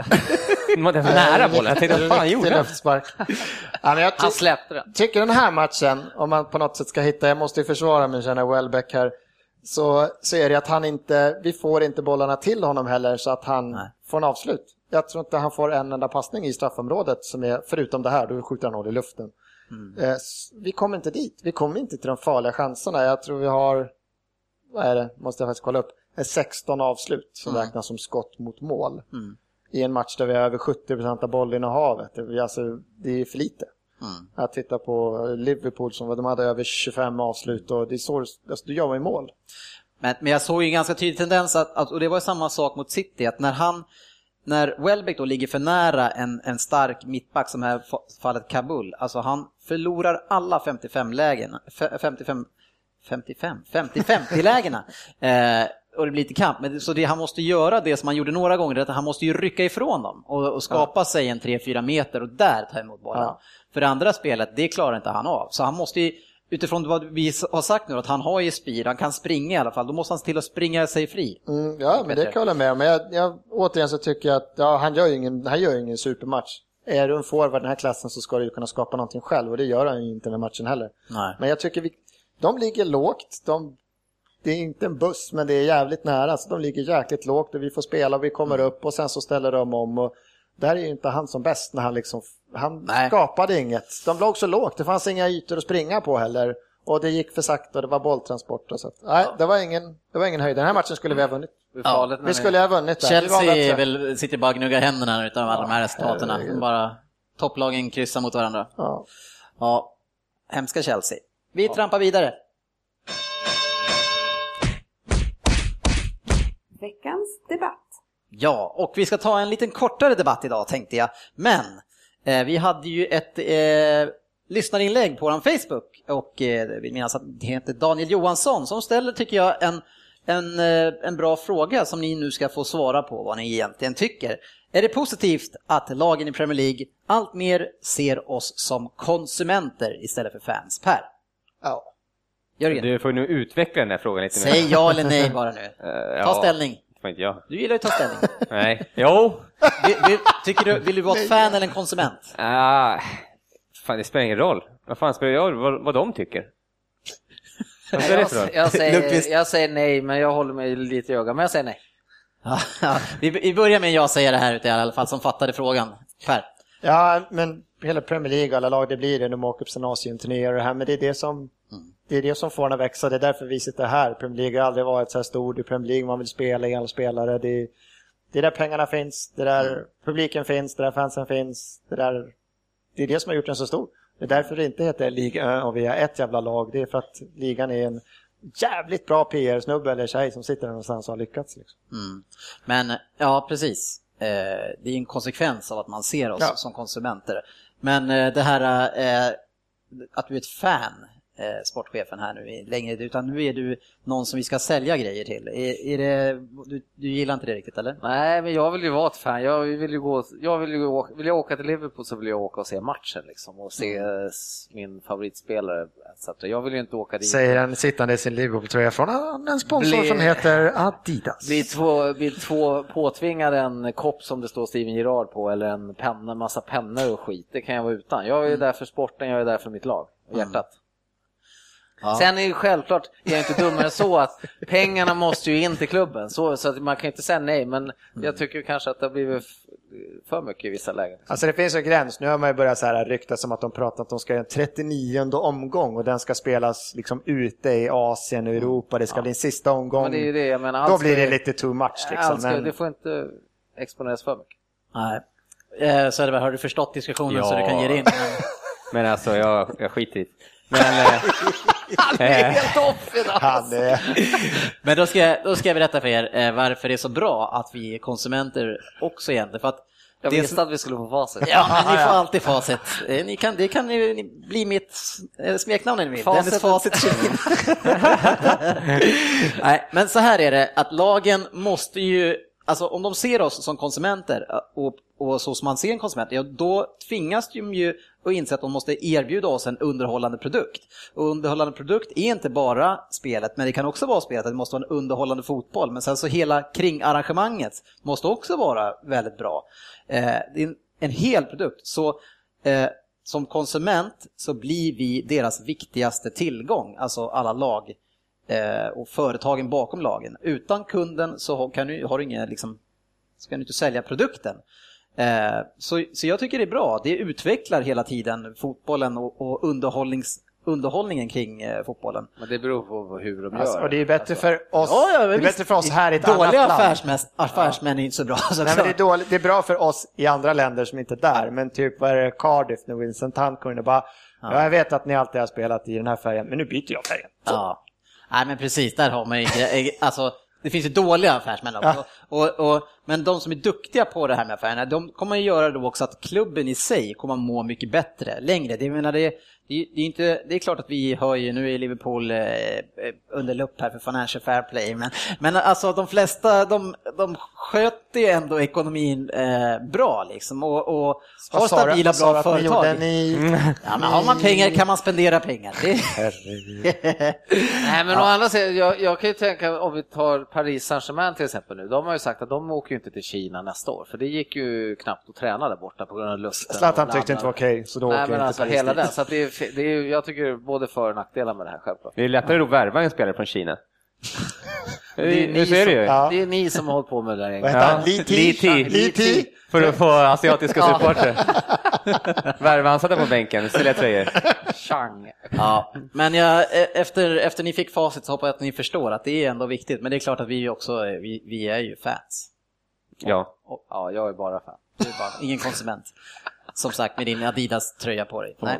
De var nära bollen. Jag tänkte, vad fan gjorde han? luftspark. Ja, jag Han släppte den. tycker den här matchen, om man på något sätt ska hitta, jag måste ju försvara min känner Welbeck här, så, så är det att han inte, vi får inte bollarna till honom heller så att han Nej. får en avslut. Jag tror inte han får en enda passning i straffområdet som är, förutom det här, då skjuter han hål i luften. Eh, s- Vi kommer inte dit, vi kommer inte till de farliga chanserna. Jag tror vi har, vad är det, måste jag faktiskt kolla upp, Eh, 16 avslut som räknas som skott mot mål. I en match där vi har över 70% av bollinnehavet. Alltså, det är för lite. Att titta på Liverpool som de hade över 25 avslut och det är så, alltså, då gör man ju mål. Men, men jag såg ju en ganska tydlig tendens, att, att, och det var samma sak mot City, att när han när Welbeck då ligger för nära en, en stark mittback som här fa- fallet Kabul, alltså han förlorar alla 55 lägen, fe- 55, 55, 50-50 lägena. Eh, och det blir lite kamp. Men, så det, han måste göra det som han gjorde några gånger, att han måste ju rycka ifrån dem och, och skapa sig en 3-4 meter och där ta emot bollen. Ja. För det andra spelet, det klarar inte han av. Så han måste ju, utifrån vad vi har sagt nu, att han har ju speed, han kan springa i alla fall, då måste han se till att springa sig fri. Mm, ja, men det kan jag hålla med om. Men jag, jag, återigen så tycker jag att ja, han gör ju ingen, han gör ingen supermatch. Är du en forward den här klassen så ska du ju kunna skapa någonting själv och det gör han ju inte den här matchen heller. Nej. Men jag tycker vi, de ligger lågt. De det är inte en buss, men det är jävligt nära. Så de ligger jäkligt lågt och vi får spela och vi kommer Mm. upp och sen så ställer de om. Och där är ju inte han som bäst när han liksom, han Nej. skapade inget. De låg så lågt, det fanns inga ytor att springa på heller. Och det gick för sakta och det var bolltransport och så. Nej, det, var ingen, det var ingen höjd. Den här matchen skulle vi ha vunnit. När Vi skulle ha vunnit där. Chelsea väl, sitter bara och gnuggar händerna utav alla de här resultaten. Bara topplagen kryssar mot varandra. Ja. Ja, hemska Chelsea. Vi trampar vidare. Veckans debatt. Ja, och vi ska ta en liten kortare debatt idag tänkte jag. Men eh, vi hade ju ett eh, lyssnarinlägg på vår Facebook och eh, vi minns att det heter Daniel Johansson som ställer, tycker jag, en, en, eh, en bra fråga som ni nu ska få svara på vad ni egentligen tycker. Är det positivt att lagen i Premier League allt mer ser oss som konsumenter istället för fans? Per? Ja. Jörgen? Du får nu utveckla den här frågan lite mer. Säg ja eller nej bara nu. Eh, Ta ja, ställning. Det får inte jag. Du gillar ju att ta ställning. Nej. Jo. Vill, vill, tycker du, vill du vara ett fan eller en konsument? Ah, fan, det spelar ingen roll. Vad fan spelar jag vad, vad de tycker? Vad spelar det för roll? Jag, jag, säger, jag säger nej, men jag håller mig lite i ögat. Men jag säger nej. Vi, vi börjar med en ja-sägare här ute i alla fall som fattade frågan. Per? Ja, men hela Premier League, alla lag, det blir det. De åker på sina Asienturnéer och det här, men det är det som det är det som får den att växa. Det är därför vi sitter här. Premier League har aldrig varit så här stor. Det är Premier League man vill spela i alla spelare. Det är, det är där pengarna finns, det är där publiken finns, det är där fansen finns. Det, där, det är det som har gjort den så stor. Det är därför det inte heter liga och vi har ett jävla lag. Det är för att ligan är en jävligt bra PR-snubbe eller tjej som sitter där någonstans och har lyckats. Liksom. Mm. Men ja, precis. Eh, det är en konsekvens av att man ser oss Ja. som konsumenter. Men eh, det här eh, att du är ett fan, eh, sportchefen här nu i- längre, utan nu är du någon som vi ska sälja grejer till. Är, är det, du, du gillar inte det riktigt eller? Nej, men jag vill ju vara ett fan. Jag vill ju gå, jag vill ju åka, vill jag åka till Liverpool så vill jag åka och se matchen liksom och se Mm. min favoritspelare. Så jag vill ju inte åka dit. Säger han sittande i sin Liverpool-tröja från en sponsor Bli- som heter Adidas. Blir två, blir två påtvingade en kopp som det står Steven Gerrard på eller en penna, massa pennor och skit. Det kan jag vara utan. Jag är Mm. där för sporten, jag är där för mitt lag och hjärtat. Ja. Sen är det självklart, jag är inte dummare än så att pengarna måste ju in till klubben. Så, så att man kan inte säga nej, men jag tycker kanske att det har blivit för mycket i vissa lägen. Alltså det finns en gräns. Nu har man ju börjat så här ryktas som att de pratar att de ska göra en 39 omgång och den ska spelas liksom ute i Asien och Europa. Det ska bli en sista omgång. Men det är ju det, menar, Då blir det lite too much liksom. Ska, Men... Det får inte exponeras för mycket. Nej. Eh, Söderberg, har du förstått diskussionen Ja. så du kan ge dig in? Men... Alltså, jag, jag skiter i. Men, eh, eh, Helt off idag! Han är... Men då ska, jag, då ska jag berätta för er eh, varför det är så bra att vi är konsumenter också egentligen. För att Jag det visste som- att vi skulle få facit. Ja, ni får alltid facit. Ni kan, det kan ju ni bli mitt smeknamn om ni vill. Facit. Dennis Facit 20. Nej, men så här är det att lagen måste ju, alltså om de ser oss som konsumenter och, och så som man ser en konsument, ja, då tvingas de ju och inse att de måste erbjuda oss en underhållande produkt. Och underhållande produkt är inte bara spelet, men det kan också vara spelet, det måste vara en underhållande fotboll, men sen så hela kringarrangemanget måste också vara väldigt bra. Eh, det är en, en hel produkt. Så eh, som konsument så blir vi deras viktigaste tillgång, alltså alla lag eh, och företagen bakom lagen. Utan kunden så har, kan du, har du ingen, liksom, så kan du inte sälja produkten. Eh, så, så jag tycker det är bra, det utvecklar hela tiden fotbollen och, och underhållnings, underhållningen kring eh, fotbollen. Men det beror på hur de Alltså, gör. och det är bättre för oss, Ja, ja, det är bättre för oss här i ett Dåliga annat land. affärsmän, affärsmän är inte så bra. Så Nej, men det, är dåligt, det är bra för oss i andra länder som inte är där, men typ vad är det, Cardiff när Vincent Hunt kommer in och bara ja. jag vet att ni alltid har spelat i den här färgen, men nu byter jag färgen. Ja. Nej men precis, där har man ju gre- alltså det finns ju dåliga affärsmän också. Och, och, men de som är duktiga på det här med affärerna, de kommer ju göra då också att klubben i sig kommer må mycket bättre längre. Det, menar, det, det, är- det, är inte, det är klart att vi hör ju, nu är Liverpool eh, under lupp här för Financial Fair Play, men, men alltså de flesta, de, de sköter ju ändå ekonomin eh, bra liksom och, och har stabila bra företag. Ni... Ja, men har man pengar kan man spendera pengar. Det, Nej, men å andra sidan, jag, jag kan ju tänka om vi tar Paris Saint-Germain till exempel nu. De har ju sagt att de åker ju inte till Kina nästa år, för det gick ju knappt att träna där borta på grund av luften. Zlatan tyckte inte var okej, så då Nej, åker men inte alltså Paris hela dit. den. Så att det är, det är, jag tycker både för och nackdelar med det här självklart. det är lättare att värva en spelare från Kina. Det är, Nu du som, ju. Ja. det är ni som har hållit på med det där egentligen. Ja. Ti? Li Ti. Li Ti. För att få asiatiska supportrar. Värva han på bänken, sälja tröjor. Chang. Ja, men jag, e- efter, efter ni fick facit så hoppas jag att ni förstår att det är ändå viktigt. Men det är klart att vi också, vi, vi är ju fans. Ja. Ja, jag är bara fan. Är bara ingen konsument. Som sagt med din Adidas-tröja på dig. Nej.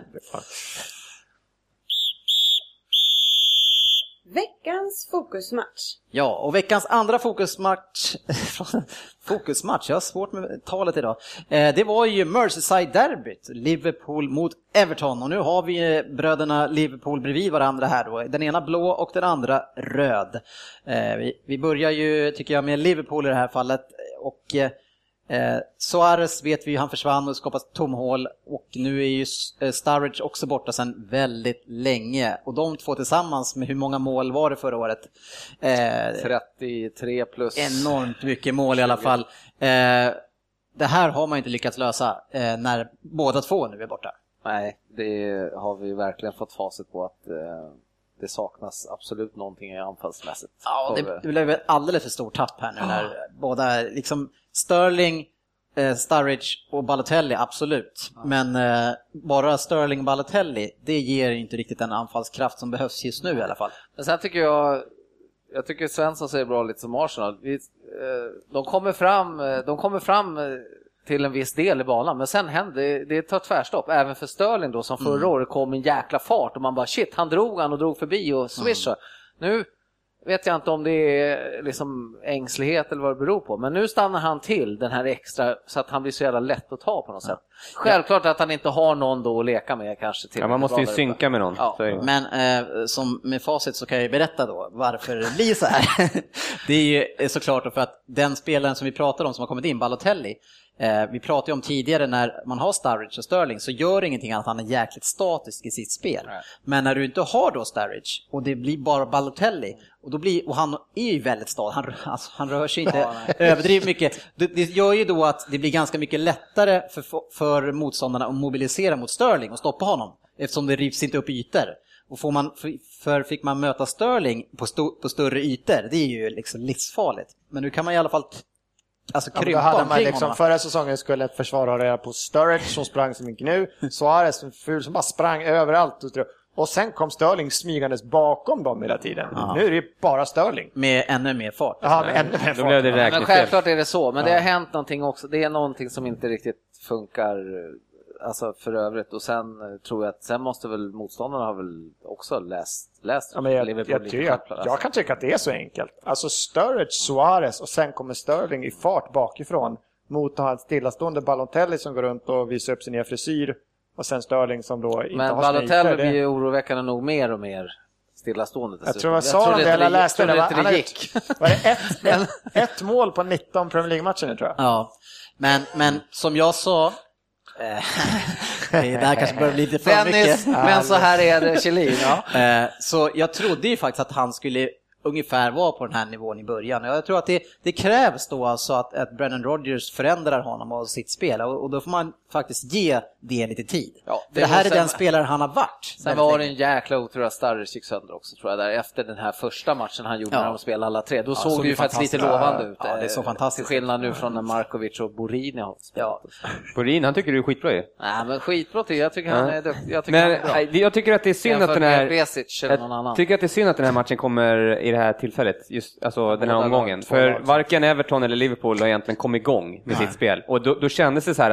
Veckans fokusmatch. Ja, och veckans andra fokusmatch, fokusmatch, jag har svårt med talet idag, eh, det var ju Merseyside-derbyt, Liverpool mot Everton och nu har vi eh, bröderna Liverpool bredvid varandra här då, den ena blå och den andra röd. Eh, Vi, vi börjar ju, tycker jag, med Liverpool i det här fallet och eh, Suarez vet vi ju, han försvann och skapade tomhål och nu är ju eh, Sturridge också borta sedan väldigt länge. Och de två tillsammans med hur många mål var det förra året? Eh, 33 plus. enormt mycket mål i alla fall. Eh, det här har man inte lyckats lösa eh, när båda två nu är borta. Nej, det har vi verkligen fått facit på att eh, det saknas absolut någonting i anfallsmässigt. Ja, det blev ett alldeles för stort tapp här nu när båda, liksom Sterling, eh, Sturridge och Balotelli, absolut. Men eh, bara Sterling och Balotelli, det ger inte riktigt den anfallskraft som behövs just nu i alla fall. Men sen tycker jag, jag tycker Svensson säger bra lite som Arsenal. Vi, eh, de, kommer fram, eh, de kommer fram eh, till en viss del i banan, men sen händer det, det tar tvärstopp. Även för Sterling då som förra året kom en jäkla fart och man bara shit, han drog han och drog förbi och swishade. Nu vet jag inte om det är liksom ängslighet eller vad det beror på, men nu stannar han till den här extra så att han blir så jävla lätt att ta på något sätt. Självklart att han inte har någon då att leka med kanske. Till Ja, man måste ju synka med någon. Ja. Men eh, som med facit så kan jag ju berätta då varför det blir så här. det är ju eh, såklart för att den spelaren som vi pratar om som har kommit in, Balotelli, eh, vi pratade ju om tidigare när man har Sturridge och Sterling så gör det ingenting att han är jäkligt statisk i sitt spel. Nej. Men när du inte har då Sturridge och det blir bara Balotelli och, då blir, och han är ju väldigt stadig, han, alltså, han rör sig inte överdrivet mycket. Det, det gör ju då att det blir ganska mycket lättare för, för motståndarna att mobilisera mot Sterling och stoppa honom eftersom det rivs inte upp ytor. Och får man, för- fick man möta Sterling på, sto, på större ytor, det är ju liksom livsfarligt. Men nu kan man i alla fall alltså, Ja, då krympa hade man liksom, honom. förra säsongen skulle ett försvar ha reda på Sturridge som sprang som en gnu, Suarez en ful som bara sprang överallt. Och, så- och sen kom Sterling smygandes bakom dem hela tiden. Nu är det ju bara Sterling. Med ännu mer fart. Ja, med ännu mer Då blev det fart. Men självklart är det så, men det har hänt någonting också. Det är någonting som inte riktigt funkar alltså för övrigt och sen eh, tror jag att sen måste väl motståndarna ha väl också läst, läst Ja, men jag, Liverpool jag, självklart, jag alltså. kan tycka att det är så enkelt. Alltså Sturridge, Suarez och sen kommer Sterling i fart bakifrån mot att ha en stillastående Balotelli som går runt och visar upp sin nya frisyr och sen Sterling som då inte Men har Balotelli ytor. blir Det- ju oroväckande nog mer och mer stillastående. Jag tror jag sa trodde det, eller läste det. Han har gick. Var det ett, ett, ett mål på 19 Premier League-matcher nu tror jag? Ja, men, men som jag sa, det där kanske börjar bli lite för Dennis, mycket. men så här är det Kjellin. Ja. Eh, Så jag trodde ju faktiskt att han skulle ungefär vara på den här nivån i början. Jag tror att det, det krävs då alltså att, att Brennan Rodgers förändrar honom och sitt spel och, och då får man faktiskt ge det lite tid. Ja, det det här var är sen- den spelare han har varit. Sen var det en jäkla otur att Sturridge gick sönder också tror jag, där efter den här första matchen han gjorde Ja. när de spelade alla tre. Då såg såg det ju ju faktiskt lite lovande ut. Ja, det såg eh, fantastiskt Till skillnad nu från när Markovic och Borini har spelat. Ja. Borin, han tycker du är skitbra ju. Nej men skitbra till, jag tycker han är duktig. Jag tycker Men han är bra. jag tycker att det är synd att den här... Besic eller någon Jag annan. tycker att det är synd att den här matchen kommer i det här tillfället, just alltså den här omgången. För varken Everton eller Liverpool har egentligen kommit igång med sitt spel. Och då, då kändes det så här,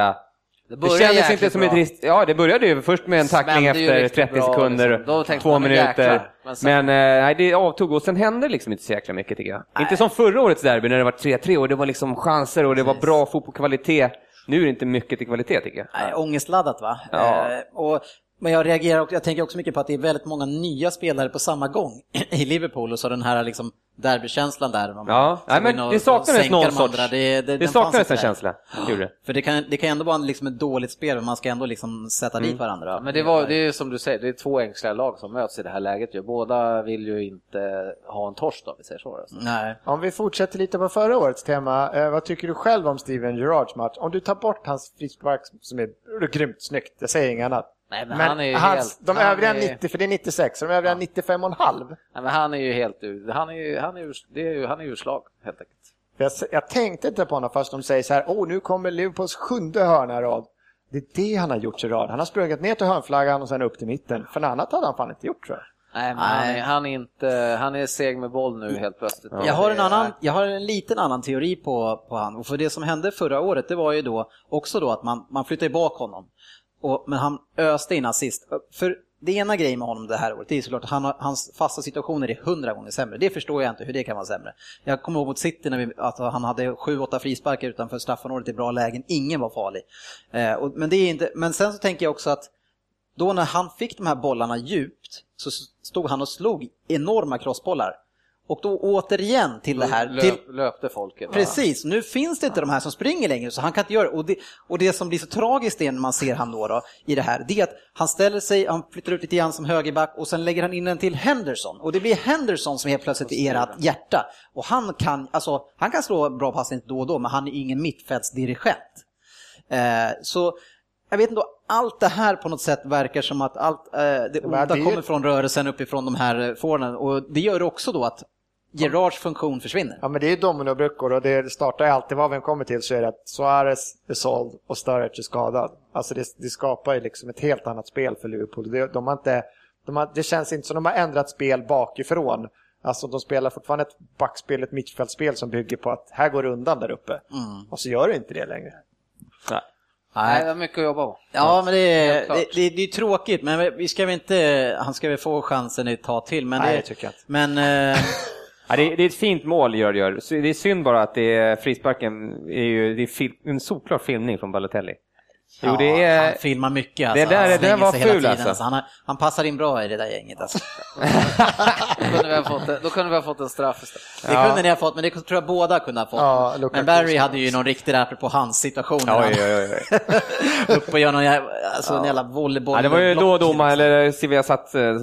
Det det kändes inte som ett risk. Ja, det började ju först med en tackling efter riktigt 30 bra, sekunder, liksom. Två man, minuter. jäklar. Men sen- Men eh, nej, det avtog och sen hände liksom inte så jäkla mycket tycker jag. Inte som förra årets derby när det var 3-3 och det var liksom chanser och det var bra fotbollskvalitet. Nu är det inte mycket till kvalitet tycker jag. Nej, ångestladdat va? Ja. Eh, och, men jag reagerar och jag tänker också mycket på att det är väldigt många nya spelare på samma gång i Liverpool och så den här liksom derbykänslan där. Man Ja, nej, men och- det saknades någon sorts... andra. Det, det, det saknades en känsla. Gjorde. För det kan, det kan ändå vara liksom ett dåligt spel, men man ska ändå liksom sätta Mm. dit varandra. Men det, var, det är som du säger, det är två enkla lag som möts i det här läget. ju. Båda vill ju inte ha en torsk om vi säger så. Alltså. Nej. Om vi fortsätter lite på förra årets tema, eh, vad tycker du själv om Steven Gerrards match? Om du tar bort hans frispark som är grymt snyggt, jag säger inget annat. Nej, men, Men han är ju hans, helt... de han övriga är, 90, för det är 96, de övriga 95,5. Nej, men han är ju helt ur, han är ju, han är ju, det är ju, han är ju slag helt enkelt. Jag, jag tänkte inte på honom först de säger så här, åh nu kommer Liverpools sjunde hörna i rad. Det är det han har gjort i rad. Han har sprungit ner till hörnflaggan och sen upp till mitten. För något annat hade han fan inte gjort tror jag. Nej, men han är, han är inte, han är seg med boll nu helt plötsligt. Jag har, en annan, jag har en liten annan teori på, på han. Och för det som hände förra året, det var ju då också då att man, man flyttade bak honom. Och, men han öste in assist. För det ena grejen med honom det här året, det är såklart att han har, hans fasta situationer är hundra gånger sämre. Det förstår jag inte hur det kan vara sämre. Jag kommer ihåg mot City när vi, att han hade sju, åtta frisparkar utanför straffområdet i bra lägen. Ingen var farlig. Eh, och, men, det är inte, men sen så tänker jag också att då när han fick de här bollarna djupt så stod han och slog enorma crossbollar. Och då återigen till det här. Löp, Till, löpte folket. Precis, nu finns det inte de här som springer längre så han kan inte göra det. Och det, och det som blir så tragiskt är när man ser han då, då i det här, det är att han ställer sig, han flyttar ut lite grann som högerback och sen lägger han in den till Henderson. Och det blir Henderson som helt plötsligt är ert hjärta. Och han kan, alltså, han kan slå bra passning då och då, men han är ingen mittfältsdirigent. Eh, så jag vet inte, allt det här på något sätt verkar som att allt, eh, det onda det kommer från rörelsen uppifrån de här eh, forwarden och det gör också då att Gerards funktion försvinner. Ja men det är ju dominobrickor och det startar ju alltid, vad vi kommer till så är det att Suarez är såld och Sturridge är skadad. Alltså det, det skapar ju liksom ett helt annat spel för Liverpool. Det, de har inte, de har, det känns inte som de har ändrat spel bakifrån. Alltså de spelar fortfarande ett backspel, ett mittfältspel som bygger på att här går det undan där uppe. Och så gör det inte det längre. Nej. Nej, det var mycket att jobba på. Ja, men det är, det, det, det är tråkigt, men vi ska väl inte, han ska väl få chansen ett tag till. Men Nej, det, det tycker jag inte. Men, eh, Ja, det, är, det är ett fint mål gör gör. Det är synd bara att det är, frisparken är ju det är fil, en solklar filmning från Balotelli. Jo, ja, det är... han filmar mycket. Alltså. Det där- han det där var ful, tiden, alltså. Han, har, han passar in bra i det där gänget. Alltså. Då kunde vi ha fått, då kunde vi ha fått en straff istället. Det Ja. kunde ni ha fått, men det tror jag båda kunde ha fått. Ja, men Barry hade ju någon riktig där på hans situation. Oj, oj, oj, upp och gör någon jävla, alltså, en jävla volleyboll. Ja, det var ju då domaren, eller Silvia satt, eh,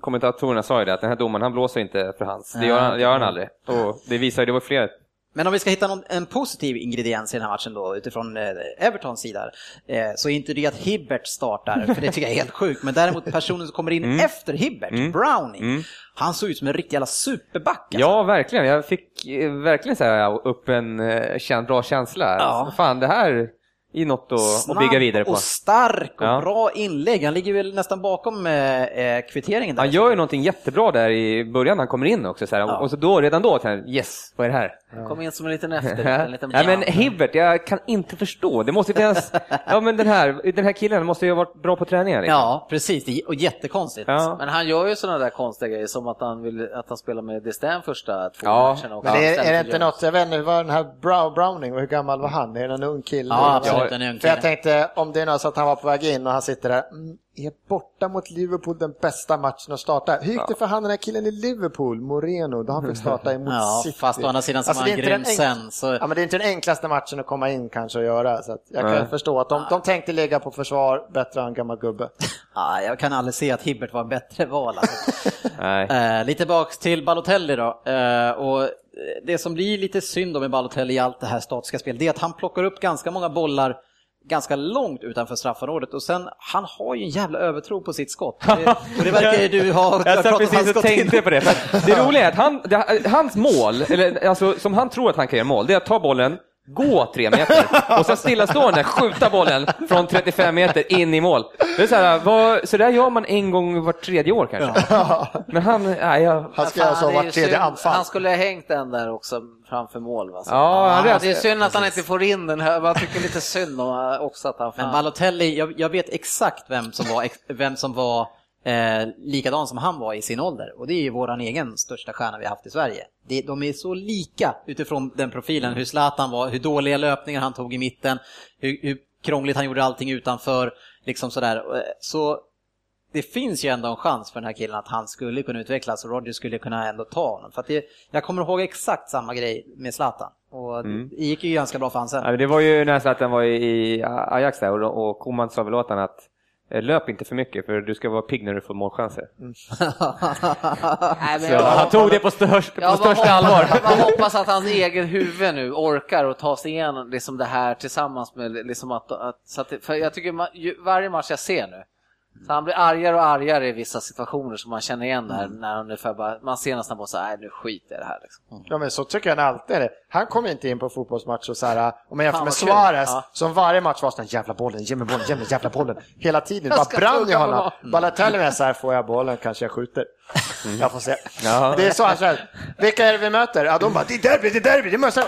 kommentatorerna sa ju det, att den här domaren han blåser inte för hans. Det gör han, det gör han aldrig. Och det visar ju, det var flera Men om vi ska hitta någon, en positiv ingrediens i den här matchen då, utifrån eh, Evertons sida, eh, så är inte det att Hibbert startar, för det tycker jag är helt sjukt, men däremot personen som kommer in Mm. efter Hibbert, Browning, han såg ut som en riktig jävla superback. Alltså. Ja, verkligen. Jag fick eh, verkligen så här, upp en eh, bra känsla. Ja. Fan, det här är något att, att bygga vidare på. och stark och Ja. bra inlägg. Han ligger väl nästan bakom eh, eh, kvitteringen där. Han gör ju någonting jättebra där i början när han kommer in också. Så här. Ja. Och så då, redan då, jag, yes, vad är det här? Kom in som en liten efter, en liten Nej men Hibbert, jag kan inte förstå. Det måste finnas, ja men den här, den här killen måste ju ha varit bra på träningen. Liksom. Ja, precis. Och jättekonstigt. Ja. Men han gör ju sådana där konstiga grejer som att han vill att han spelar med Distin första två Ja. matcherna. Men det är, är det inte något, jag vet inte, vad den här Brow, Browning, hur gammal var han? Är det en ung kille? Ja, Ja, en ung För jag tänkte om det är något så att han var på väg in och han sitter där. Mm, är borta mot Liverpool den bästa matchen att starta? Hur gick det för han den här killen i Liverpool, Moreno, då han fick starta emot Ja, City? fast å andra sidan så Alltså, var han grym sen. Så... Ja, men det är inte den enklaste matchen att komma in kanske att göra. Så jag Nej. kan förstå att de, de tänkte ligga på försvar bättre än gammal gubbe. Ja, jag kan aldrig se att Hibbert var en bättre val. Alltså. Eh, lite baks till Balotelli då. Eh, och det som blir lite synd med Balotelli i allt det här statiska spelet, det är att han plockar upp ganska många bollar ganska långt utanför straffområdet och sen, han har ju en jävla övertro på sitt skott. Det, och det verkar du ha Jag pratat satt precis och tänkte på det. För det roliga är att han, det, hans mål, eller alltså som han tror att han kan göra mål, det är att ta bollen, gå tre meter och sen stillastående skjuta bollen från 35 meter in i mål. Det är så, här, vad, så där gör man en gång vart tredje år kanske. Men han, nej, jag, Han ska Fan, göra så det är ju vart tredje anfall. Han skulle ha hängt den där också framför mål. Va? Så- Ja, han Ja, rätt. det är synd att han inte får in den här. Man tycker lite synd om också att han Men. Balotelli, jag, jag vet exakt vem som var, vem som var eh, likadan som han var i sin ålder. Och det är ju våran egen största stjärna vi haft i Sverige. Det, de är så lika utifrån den profilen, hur Zlatan var, hur dåliga löpningar han tog i mitten, hur, hur krångligt han gjorde allting utanför. Liksom sådär. Eh, Så det finns ju ändå en chans för den här killen att han skulle kunna utvecklas och Roger skulle kunna ändå ta honom. För att det, jag kommer ihåg exakt samma grej med Zlatan. Och det gick ju ganska bra för han sen. Ja, det var ju när Zlatan var i Ajax där och, och Koman sa väl åt honom att löp inte för mycket för du ska vara pigg när du får målchanser. Nej, men Så jag- han tog det på, störst, på största hoppas- allvar. Man hoppas att hans egen huvud nu orkar och ta sig igenom liksom det här tillsammans med liksom att, att så att för jag tycker man, ju, varje match jag ser nu Så han blir argare och argare i vissa situationer som man känner igen där när han ungefär bara, man ser nästan på så här, nu skiter jag det här liksom. Ja men så tycker jag alltid är det. Han kommer inte in på fotbollsmatch och så här, om man jämför med. Suarez, Ja. som varje match var sån jävla bollen, ge mig bollen, ge mig jävla bollen. Hela tiden, Jag bara brann i honom. bollen. Balotelli är så här, får jag bollen kanske jag skjuter. Jag får se. Ja. Det är så han känner. Vilka är det vi möter? Ja, de bara, det är derby, det är derby, det måste...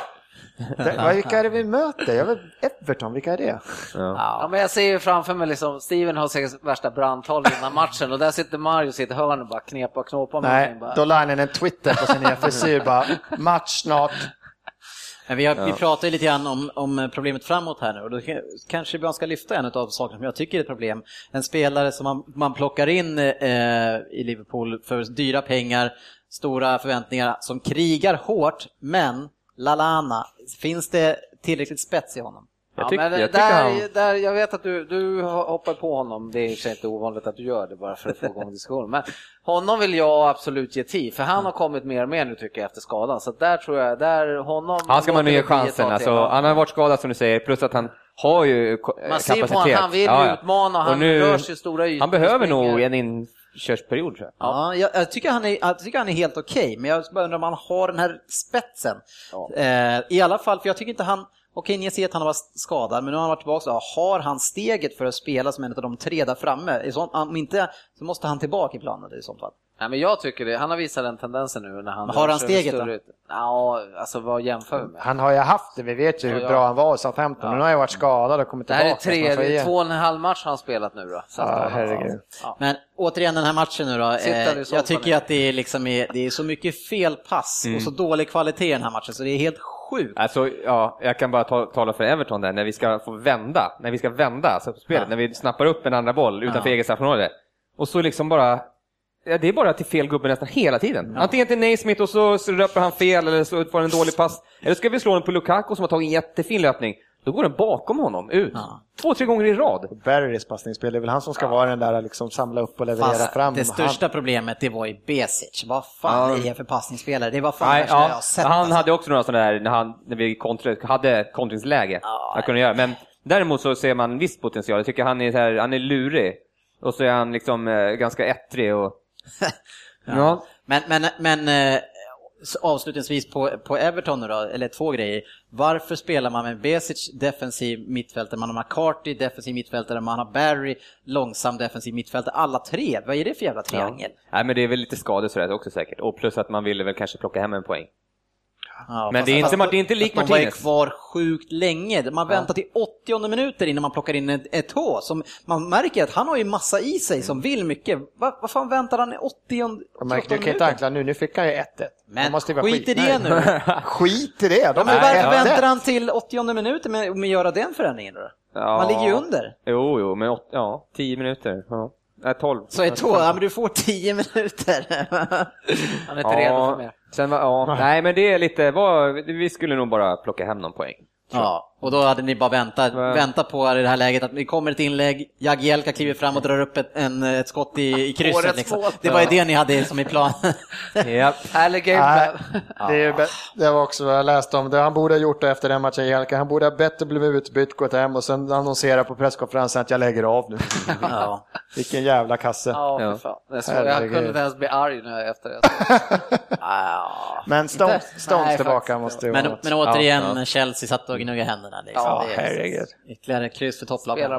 Det, vad- vilka är det vi möter? Jag vet, Everton, vilka är det? Ja, men jag ser ju framför mig liksom, Steven har säkert värsta brandtal innan matchen och där sitter Mario i sitt hörn och bara knepar och knåpar med Nej, bara. då in en Twitter på sin nya frisyr bara, match snart. Men vi, har, vi pratar lite grann om, om problemet framåt här nu och då kan- kanske man ska lyfta en av sakerna som jag tycker är ett problem. En spelare som man, man plockar in eh, i Liverpool för dyra pengar, stora förväntningar, som krigar hårt, men Lalana, finns det tillräckligt spets i honom? Jag, Ja, tyck, men jag där, han... där, jag vet att du, du hoppar på honom, det är i och för sig inte ovanligt att du gör det bara för att få igång diskussionen. Men honom vill jag absolut ge tid, för han har kommit mer och mer nu tycker jag efter skadan. Så där tror jag, där honom... Han ska man nu ge chansen. Alltså. Ja. han har varit skadad som du säger, plus att han har ju ko- Man ser kapacitet. på honom, han vill Ja, ja. utmana, han Och nu- rör sig stora ytor. Han behöver nog en inkörsperiod tror jag. Ja, jag, jag, tycker han är, jag tycker han är helt okej, men jag bara undrar om han har den här spetsen. Ja. Eh, I alla fall, för jag tycker inte han, okej ni ser att han har varit skadad, men nu har han varit tillbaka, så har han steget för att spela som en av de tre där framme? I sånt, om inte så måste han tillbaka i planen i sånt fall. Nej, men jag tycker det. Han har visat den tendensen nu när han... Men har han steget större då? ut. Ja, alltså vad jämför vi med? Han har ju haft det, vi vet ju hur Ja, ja. bra han var i Southampton, men nu har han ju varit skadad och kommit Det här är tillbaka. får tre, två och en halv match har han spelat nu då. Så Ja, herregud. Ja. Men återigen den här matchen nu då. Sitter Eh, jag tycker nu. att det är, liksom är, det är så mycket fel pass och så dålig kvalitet i den här matchen så det är helt sjukt. Alltså, ja, jag kan bara ta, tala för Everton där, när vi ska få vända, när vi ska vända alltså, spelet, Ja. när vi snappar upp en andra boll utanför Ja. eget straffområde. Och så liksom bara, ja, det är bara till fel gubbe nästan hela tiden. Antingen till Naismith och så, löper han fel eller så får han en dålig pass. Eller ska vi slå den på Lukaku som har tagit en jättefin löpning. Då går den bakom honom, ut. Ja. Två, tre gånger i rad. Barrys passningsspel, det är väl han som ska vara den där liksom samla upp och leverera Fast fram. det största problemet det var ju Besic. Vad fan Ja. är det för passningsspelare? Det var fan Nej, jag ja, har sett. han alltså. hade också några sådana där när, han, när vi kontra, hade kontringsläge Ja. att kunna göra. Men däremot så ser man viss potential. Jag tycker han är, så här, han är lurig. Och så är han liksom eh, ganska ettrig och... ja. Men, men, men eh, avslutningsvis på, på Everton nu då, eller två grejer. Varför spelar man med Besic defensiv mittfältare, man har McCarthy defensiv mittfältare, man har Barry långsam defensiv mittfältare, alla tre. Vad är det för jävla triangel? Nej men det är väl lite skador sådär också säkert. Och plus att man ville väl kanske plocka hem en poäng. Ja, Men det är inte det är inte lik fast De var Martinez. kvar sjukt länge. Man väntar till 80 minuter innan man plockar in ett, ett H. Som man märker att han har ju massa i sig som vill mycket. Va- Vad fan väntar han i 80 Man märker, 88 du kan inte minuter? ankla nu, nu fick han ju 1-1. Men måste vara skit i det nu. Skit i det! De Ja, men är varför 1-1. väntar han till 80 minuter med, med att göra den förändringen då? Ja. Man ligger ju under. Jo, jo, men åt, ja, 10 minuter. Ja. Nej, 12. Så ett H, ja men du får 10 minuter. Han är inte redo för mer. Sen var, ja. Nej, men det är lite, vad, vi skulle nog bara plocka hem någon poäng. Ja, och då hade ni bara väntat, Men- väntat på i det här läget att det kommer ett inlägg, Jagielka kliver fram och drar upp ett, en, ett skott i, i krysset. Liksom. Det var ju det ni hade som i plan. Härlig Nej, det, det var också vad jag läste om. Det han borde ha gjort det efter den matchen, Jelka. Han borde ha bättre blivit utbytt, gått hem och sen annonsera på presskonferensen att jag lägger av nu. ja. Vilken jävla kasse. Ja, Ja. jag kunde inte ens bli arg nu efter det. Men Stones, Stones Nej, tillbaka faktiskt. måste ju men, vara... men återigen, Ja, ja. Chelsea satt och gnuggade händerna. Liksom. Ja, Det är herregud. Ytterligare kryss för topplagen.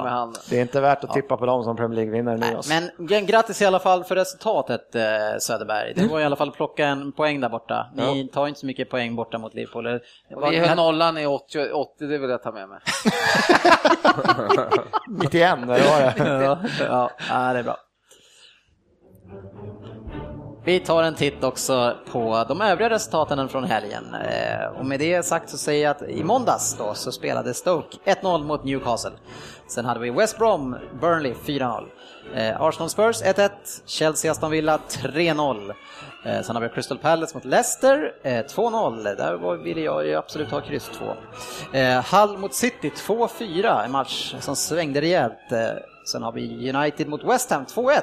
Det är inte värt att tippa på dem som Premier League-vinnare nu. Alltså. Men grattis i alla fall för resultatet eh, Söderberg. Det var i alla fall att plocka en poäng där borta. Ni tar inte så mycket poäng borta mot Liverpool. Och Vi höll nollan i 80, 80, det vill jag ta med mig. 91, eller var det? ja, ja, ja, det är bra. Vi tar en titt också på de övriga resultaten från helgen. Eh, och med det sagt så säger jag att i måndags då så spelade Stoke 1-0 mot Newcastle. Sen hade vi West Brom, Burnley 4-0. Eh, Arsenal Spurs 1-1, Chelsea Aston Villa 3-0. Eh, sen har vi Crystal Palace mot Leicester, 2-0. Där ville jag ju absolut ha kryss 2. Hull mot City 2-4, en match som svängde rejält. Sen har vi United mot West Ham 2-1.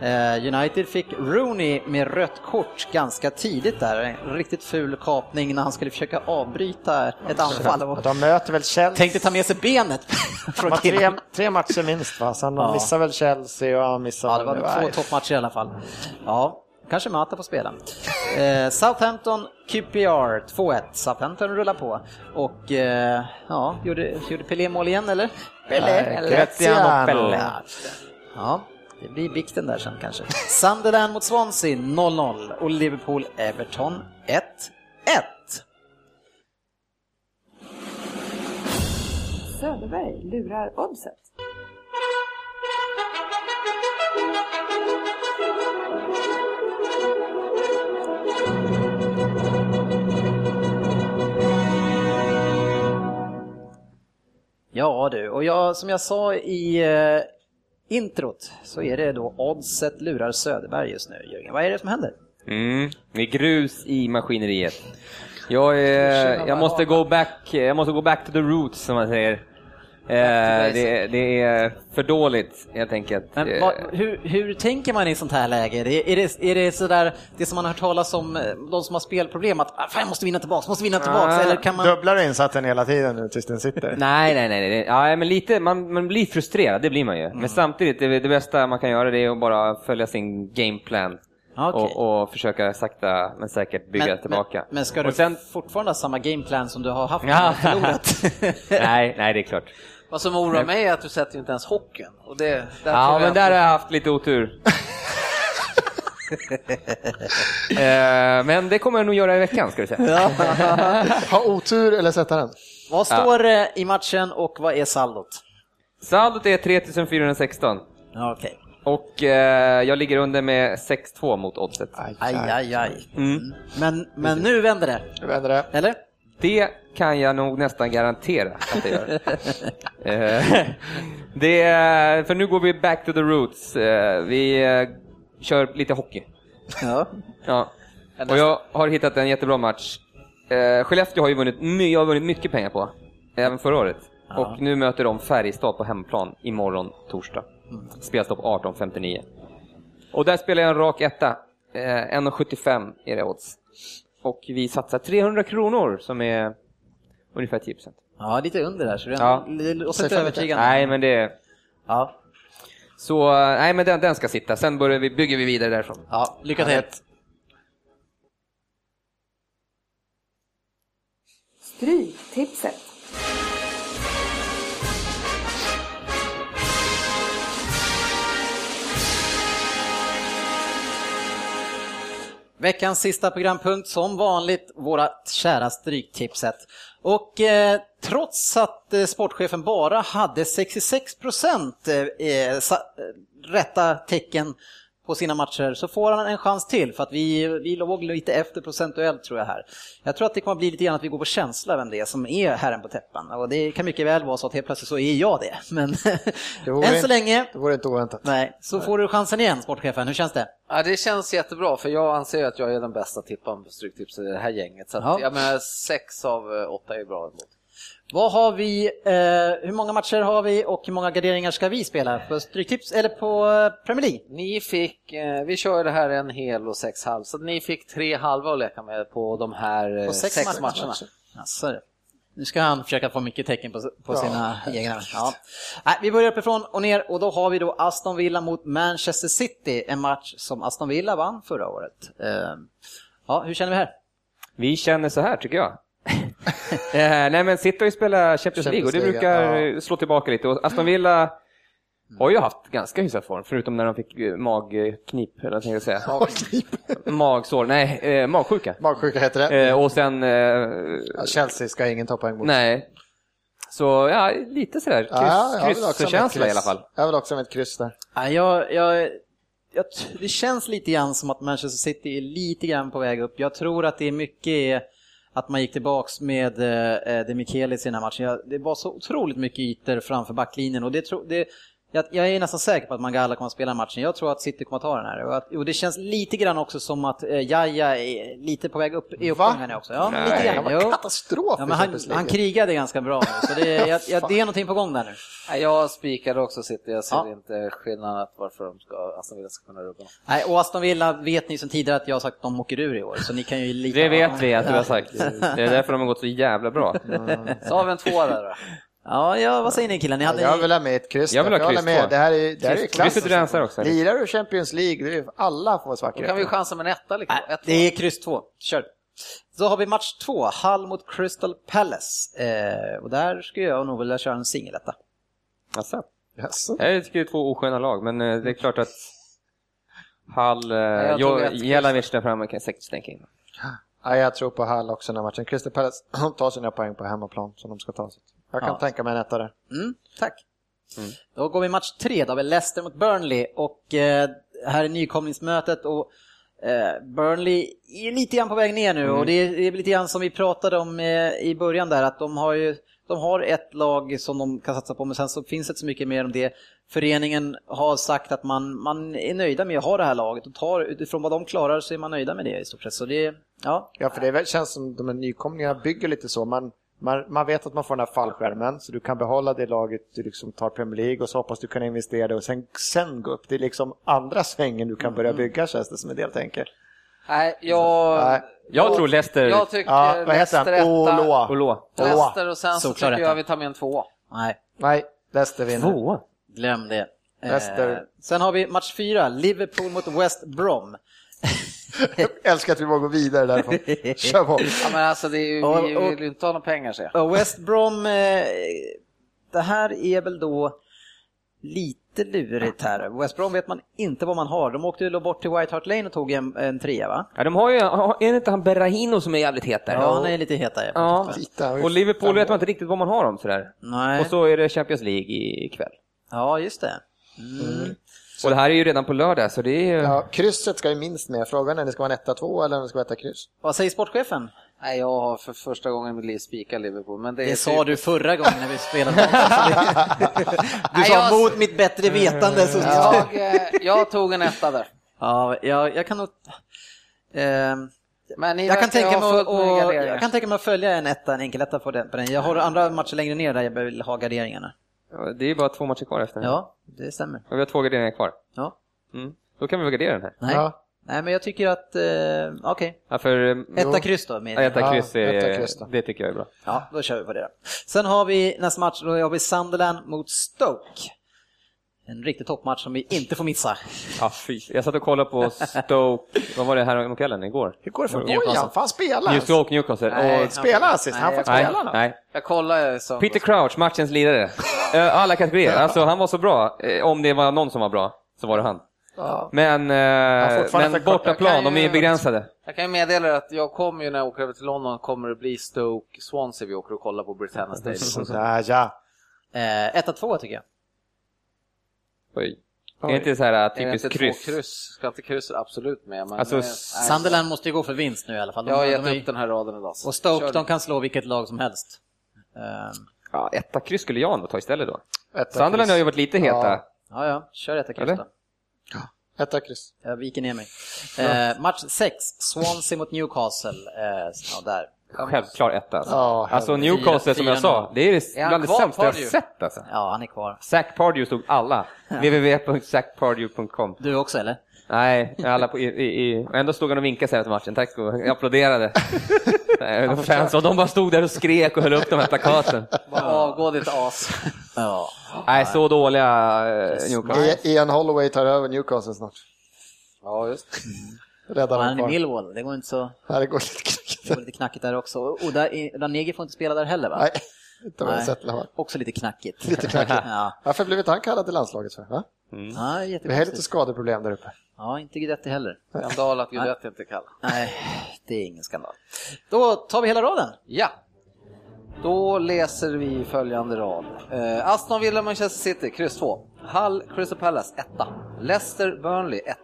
Eh, United fick Rooney med rött kort ganska tidigt där. En riktigt ful kapning när han skulle försöka avbryta ett anfall. De möter väl Chelsea. Tänkte ta med sig benet från tre, tre matcher minst va? Han Ja. missade väl Chelsea och han missade... Ja, det var två toppmatcher i alla fall. Ja, kanske Mata får spela. Eh, Southampton QPR 2-1. Southampton rullar på. Och eh, ja, gjorde, gjorde Pelé mål igen eller? Nej, Graziano. Ja, det blir bikten där sen kanske. Sunderland mot Swansea 0-0 och Liverpool-Everton 1-1. Söderberg lurar oddset. Ja du, och jag, som jag sa i eh, introt så är det då oddset lurar Söderberg just nu. Jörgen, vad är det som händer? Mm, det är grus i maskineriet. Jag, är, jag, måste go back, jag måste gå back to the roots som man säger. Eh, det, det är för dåligt helt enkelt. Men Eh, vad, hur, hur tänker man i sånt här läge? Det- Är det, är det sådär, det som man har hört talas om, eh, de som har spelproblem, att ah, fan, jag måste vinna tillbaks, måste vinna tillbaks, Ah, eller kan man... Dubblar du insatsen hela tiden nu tills den sitter? Nej, nej, nej. nej. Ja, men lite, man, man blir frustrerad, det blir man ju. Mm. Men samtidigt, det, det bästa man kan göra det är att bara följa sin gameplan. Okej. Och, och försöka sakta men säkert bygga tillbaka. Men, men ska du och sen, fortfarande ha samma gameplan som du har haft när Ja. du har förlorat? nej, nej, det är klart. Vad som oroar mig är att du sätter ju inte ens hockeyn. Och det, där Ja, men där har jag haft lite otur. Eh, men det kommer jag nog göra i veckan, ska du säga. Ha otur eller sätta den? vad står det i matchen och vad är saldot? Saldot är 3416 Ja, Okej. och eh, jag ligger under med 6-2 mot oddset. Aj, aj, aj. Mm. Men, men nu vänder det, Nu vänder det. eller? Det kan jag nog nästan garantera att det gör. Eh, det är, för nu går vi back to the roots. Eh, Vi eh, kör lite hockey. Ja. Ja. Och jag har hittat en jättebra match. Skellefteå har ju vunnit, jag har vunnit mycket pengar på, även förra året. Och nu möter de Färjestad på hemplan imorgon, torsdag. Då på 18.59. Och där spelar jag en rak etta. Eh, 1,75 är det odds. Och vi satsar 300 kronor som är ungefär 10 ja, lite under där, så det, Ja. det låter inte övertygande. Nej, men det... Ja. Så, nej men den, den ska sitta. Sen börjar vi, bygger vi vidare därifrån. ja, lycka till. Stryktipset. Veckans sista programpunkt, som vanligt, vårat kära Stryktipset. Och eh, trots att eh, sportchefen bara hade 66 procent eh, eh, sa- eh, rätta tecken på sina matcher så får han en chans till för att vi, vi låg lite efter procentuellt tror jag här. Jag tror att det kommer bli lite grann att vi går på känsla vem det är som är herren på täppan och det kan mycket väl vara så att helt plötsligt så är jag det. Men Det än så länge, Det vore inte oväntat. nej, så får du chansen igen sportchefen. Hur känns det? Ja, det känns jättebra för jag anser att jag är den bästa tipparen på Stryktipset i det här gänget. Så att, Ja. ja. men sex av eh, åtta är bra emot. Vad har vi, eh, hur många matcher har vi och hur många garderingar ska vi spela? På Stryktips eller på eh, Premier League? Ni fick, eh, vi kör det här en hel och sex halv, så ni fick tre halva att leka med på de här eh, På sex, sex matcherna. Alltså, nu ska han försöka få mycket tecken på, på sina egna. Ja. Nej, vi börjar uppifrån och ner och då har vi då Aston Villa mot Manchester City, en match som Aston Villa vann förra året. Eh, ja, hur känner vi här? Vi känner så här tycker jag. Eh, nej men City spelat Champions League och det brukar eh, slå tillbaka lite. Och Aston Villa har ju haft ganska hyfsad form, förutom när de fick eh, magknip, eller vad jag säga. Magsår, nej, eh, magsjuka. Magsjuka heter det. Eh, och sen, eh, Ja, Chelsea ska ingen ta poäng mot. nej. Så ja, lite sådär kryss, Ja, krysskänsla i alla fall. Jag vill också med ett kryss där. Ja, jag, jag, jag, det känns lite grann som att Manchester City är lite grann på väg upp. Jag tror att det är mycket att man gick tillbaks med eh, eh, De Michelis i den här matchen. Ja, det var så otroligt mycket ytor framför backlinjen och det, tro, det jag, jag är nästan säker på att Mangala kommer att spela matchen. Jag tror att City kommer att ta den här. Och, att, och det känns lite grann också som att eh, Jaja är lite på väg upp i uppgången också. Ja, Nej. lite grann. var Jo. katastrof Ja, men han, han krigade ganska bra nu, så det, jag, jag, det är någonting på gång där nu. Nej, Jag spikade också City, jag ser Ja. inte skillnaden att varför de ska, Aston Villa ska kunna rubba dem. Nej, och Aston Villa vet ni som tidigare att jag har sagt att de åker ur i år, så ni kan ju lita Det vet vi att du har sagt. Det är därför de har gått så jävla bra. Så har vi en tvåa där då. Ja, ja, vad säger ni killar? Ni hade Jag vill ha med ett kryss. Jag vill ha kryss med. Det här är, det här är klass. krysset rensar också? Lirar du Champions League, det är, alla får svart Då kan vi chansa med en etta liksom. Nej, Ett, det är kryss två. Kör. Så har vi match två, Hull mot Crystal Palace. Eh, och där skulle jag nog vilja köra en singeletta. Alltså. Jaså? Jag tycker det är två osköna lag, men eh, det är klart att Hall, eh, jag. Jelavic där framme kan säkert stänka in. Ja, jag tror på Hall också den här matchen. Crystal Palace tar sina poäng på hemmaplan som de ska ta. Så jag kan Ja. tänka mig en etta där. Mm, tack. Då går vi match tre, då har vi Leicester mot Burnley och eh, här är nykomlingsmötet och eh, Burnley är lite grann på väg ner nu och det är, det är lite grann som vi pratade om eh, i början där att de har ju de har ett lag som de kan satsa på men sen så finns det inte så mycket mer om det. Föreningen har sagt att man, man är nöjda med att ha det här laget och tar, utifrån vad de klarar så är man nöjda med det i stort sett. Så det, ja, Ja, för det känns som de här nykomlingarna bygger lite så. Man, man, man vet att man får den här fallskärmen så du kan behålla det laget du liksom tar Premier League och så hoppas du kan investera det och sen, sen gå upp. Det är liksom andra svängen du kan börja bygga känns det som en del tänker. Nej, jag... Nej. Jag tror Leicester... Jag tycker Ja, vad heter Leicester han? etta. Oloa. Oloa. Leicester och sen så Solklar tycker jag vi tar med en tvåa. nej. Nej, Leicester vinner. Tvåa? Glöm det. Leicester. Eh, sen har vi match fyra, Liverpool mot West Brom. Jag älskar att vi vågar gå vidare därifrån. Kör på. Ja, men alltså det är ju, Och- vi och- vill ju inte ha några pengar ser jag. Och West Brom, eh, det här är väl då lite lurigt här. West Brom vet man inte vad man har. De åkte ju bort till White Hart Lane och tog en, en trea va? Ja, de har ju, är det inte han Berahino som är jävligt het där? Ja, han är lite hetare. Ja. Titta, Och Liverpool vet man inte riktigt vad man har dem sådär. Nej. Och så är det Champions League i- ikväll. Ja, just det. Mm. Och det här är ju redan på lördag, så det är ju... Ja, krysset ska ju minst med. Frågan är om det ska vara en etta, två eller om det ska vara etta, kryss. Vad säger sportchefen? Nej, jag har för första gången i mitt liv spikat Liverpool. Men det, är Det sa typ- du förra gången när vi spelade. du Nej, sa jag- mot mitt bättre vetande. Så... Jag, eh, jag tog en etta där. Ja, jag, jag kan nog... ehm, Men jag, kan tänka mig att, och, jag kan tänka mig att följa en etta, en enkeletta på den, på den. Jag har andra matcher längre ner där jag vill ha garderingarna. Ja, Det är bara två matcher kvar efter. Ja, det stämmer. Och vi har två garderingar kvar. Ja. Mm. Då kan vi väl gardera den här. Nej. Ja. Nej, men jag tycker att, eh, okej. Ja, för... eh, Etta kryss då. Med, Ja, etta kryss, är, etta kryss då. det tycker jag är bra. Ja, då kör vi på det då. Sen har vi nästa match, då har vi Sunderland mot Stoke. En riktig toppmatch som vi inte får missa. Ja, fy. Jag satt och kollade på Stoke, vad var det här om kvällen, igår? Hur går det för Newcastle. Bojan? Får han spela? New? Stoke, Newcastle. Nej. Och, Spelar han sist? Han Nej, får nej, spela nu. nej. Jag kollar som... Peter Crouch, matchens lirare. Alla kategorier. Alltså, han var så bra. Eh, Om det var någon som var bra, så var det han. Ja. Men, eh, fortfarande men bortaplan, de är begränsade. Jag kan ju meddela er att jag kommer ju när jag åker över till London kommer det bli Stoke Swansea vi åker och kollar på Britannia Stadium. Sådär ja. Eh, etta, tvåa tycker jag. Oj. Är det inte så här Är typiskt kryss? Kryss? Ska inte krysset absolut med. Men, Alltså, nej. Sunderland måste ju gå för vinst nu i alla fall. De- Jag har de gett är- upp den här raden idag. Och Stoke, kör de kan slå vilket lag som helst. Ehm, Ja, etta kryss skulle jag nog ta istället då. Etta, Sunderland kryss. har ju varit lite heta. Ja. ja, ja, kör etta kryss Eller? då. Etta, kryss. Jag viker ner mig. Eh, match 6, Swansea mot Newcastle. Eh, ja, där. Självklar etta. Alltså, Ja, alltså Newcastle som jag sa, det är det Är bland det sämsta jag sett alltså. Ja, han är kvar. Zack Pardew stod alla. www.zackpardew.com Du också eller? Nej, alla på, i, i, i, och ändå stod han och vinkade sig efter matchen. Tack så Jag applåderade. Nej, de fans, och de bara stod där och skrek och höll upp de här plakaten. Avgå ditt as. Ja. Nej, så dåliga eh, Newcastle. Ian Holloway tar över Newcastle snart. Ja, just Räddar Och han är i. Millwall, det går inte så... Nej, det går lite Det går lite knackigt där också. Och där, är- Ranegi får inte spela där heller va? Nej, inte vad jag sett eller hört. Också lite knackigt. Lite knackigt. ja. Varför blev inte han kallad till landslaget för? Va? ja, Vi har lite skadeproblem där uppe. Ja, inte Guidetti heller. skandal att Guidetti inte kallar. Nej, det är ingen skandal. Då tar vi hela raden. Ja. Då läser vi följande rad. Eh, Aston Villa, Manchester City, kryss 2. Hull, Crystal Palace, 1. Leicester, Burnley, 1.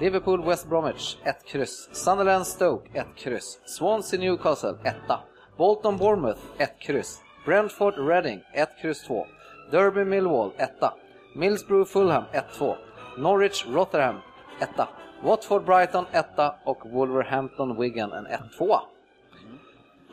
Liverpool, West Bromwich, 1 kryss. Sunderland, Stoke, 1 kryss. Swansea, Newcastle, 1. Bolton, Bournemouth, 1 kryss. Brentford, Reading, 1 kryss 2. Derby, Millwall, 1. Middlesbrough Fulham 1-2. Norwich Rotherham 1. Watford Brighton 1 och Wolverhampton Wigan en 1-2.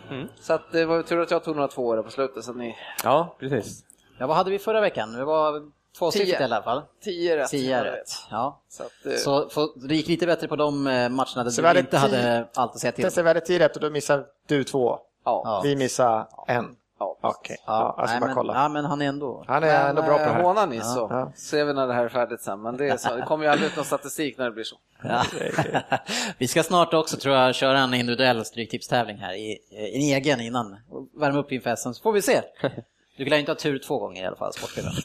Mm. Så att det var tur att jag tog några tvåor på slutet så att ni... Ja, precis. Ja, vad hade vi förra veckan? Det var två Tio. stycken i alla fall. 10 rätt. Tio rätt. Ja. Så att, eh, Så för, det gick lite bättre på de eh, matcherna där du inte tio- hade allt att säga till. Det är väldigt tid efter, då missar du två. ja. Ja. Vi missar en. ja. Okej, ja, jag ska nej, bara men, kolla. ja, men han är ändå... Han är ändå bra på det eh, här. Hånar ni så Ja. ser vi när det här är färdigt sen. Men det, är så, det kommer ju aldrig ut någon statistik när det blir så. Ja. vi ska snart också tror jag köra en individuell stryktipstävling här, i, en egen innan, och värma upp inför SM, så får vi se. Du lär inte ha tur två gånger i alla fall, sportspelaren.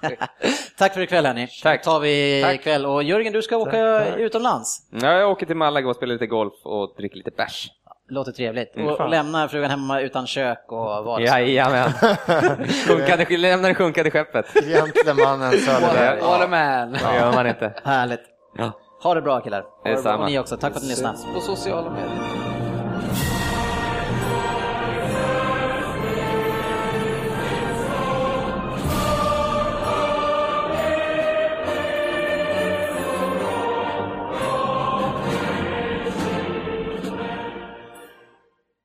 Tack för ikväll hörni. Tack. tar vi Tack. ikväll. Och Jörgen, du ska åka utomlands. Ja, jag åker till Malaga och spelar lite golf och dricker lite bärs. Låter trevligt. Mm, och, lämnar frugan hemma utan kök och vad Jajamän. sjunkande, lämnar det sjunkande skeppet. Gentlemannen Söderberg. What a man! Det gör man inte. Härligt. Ja. Ha det bra killar. Detsamma. Och ni också. Tack för att ni lyssnade. På sociala medier.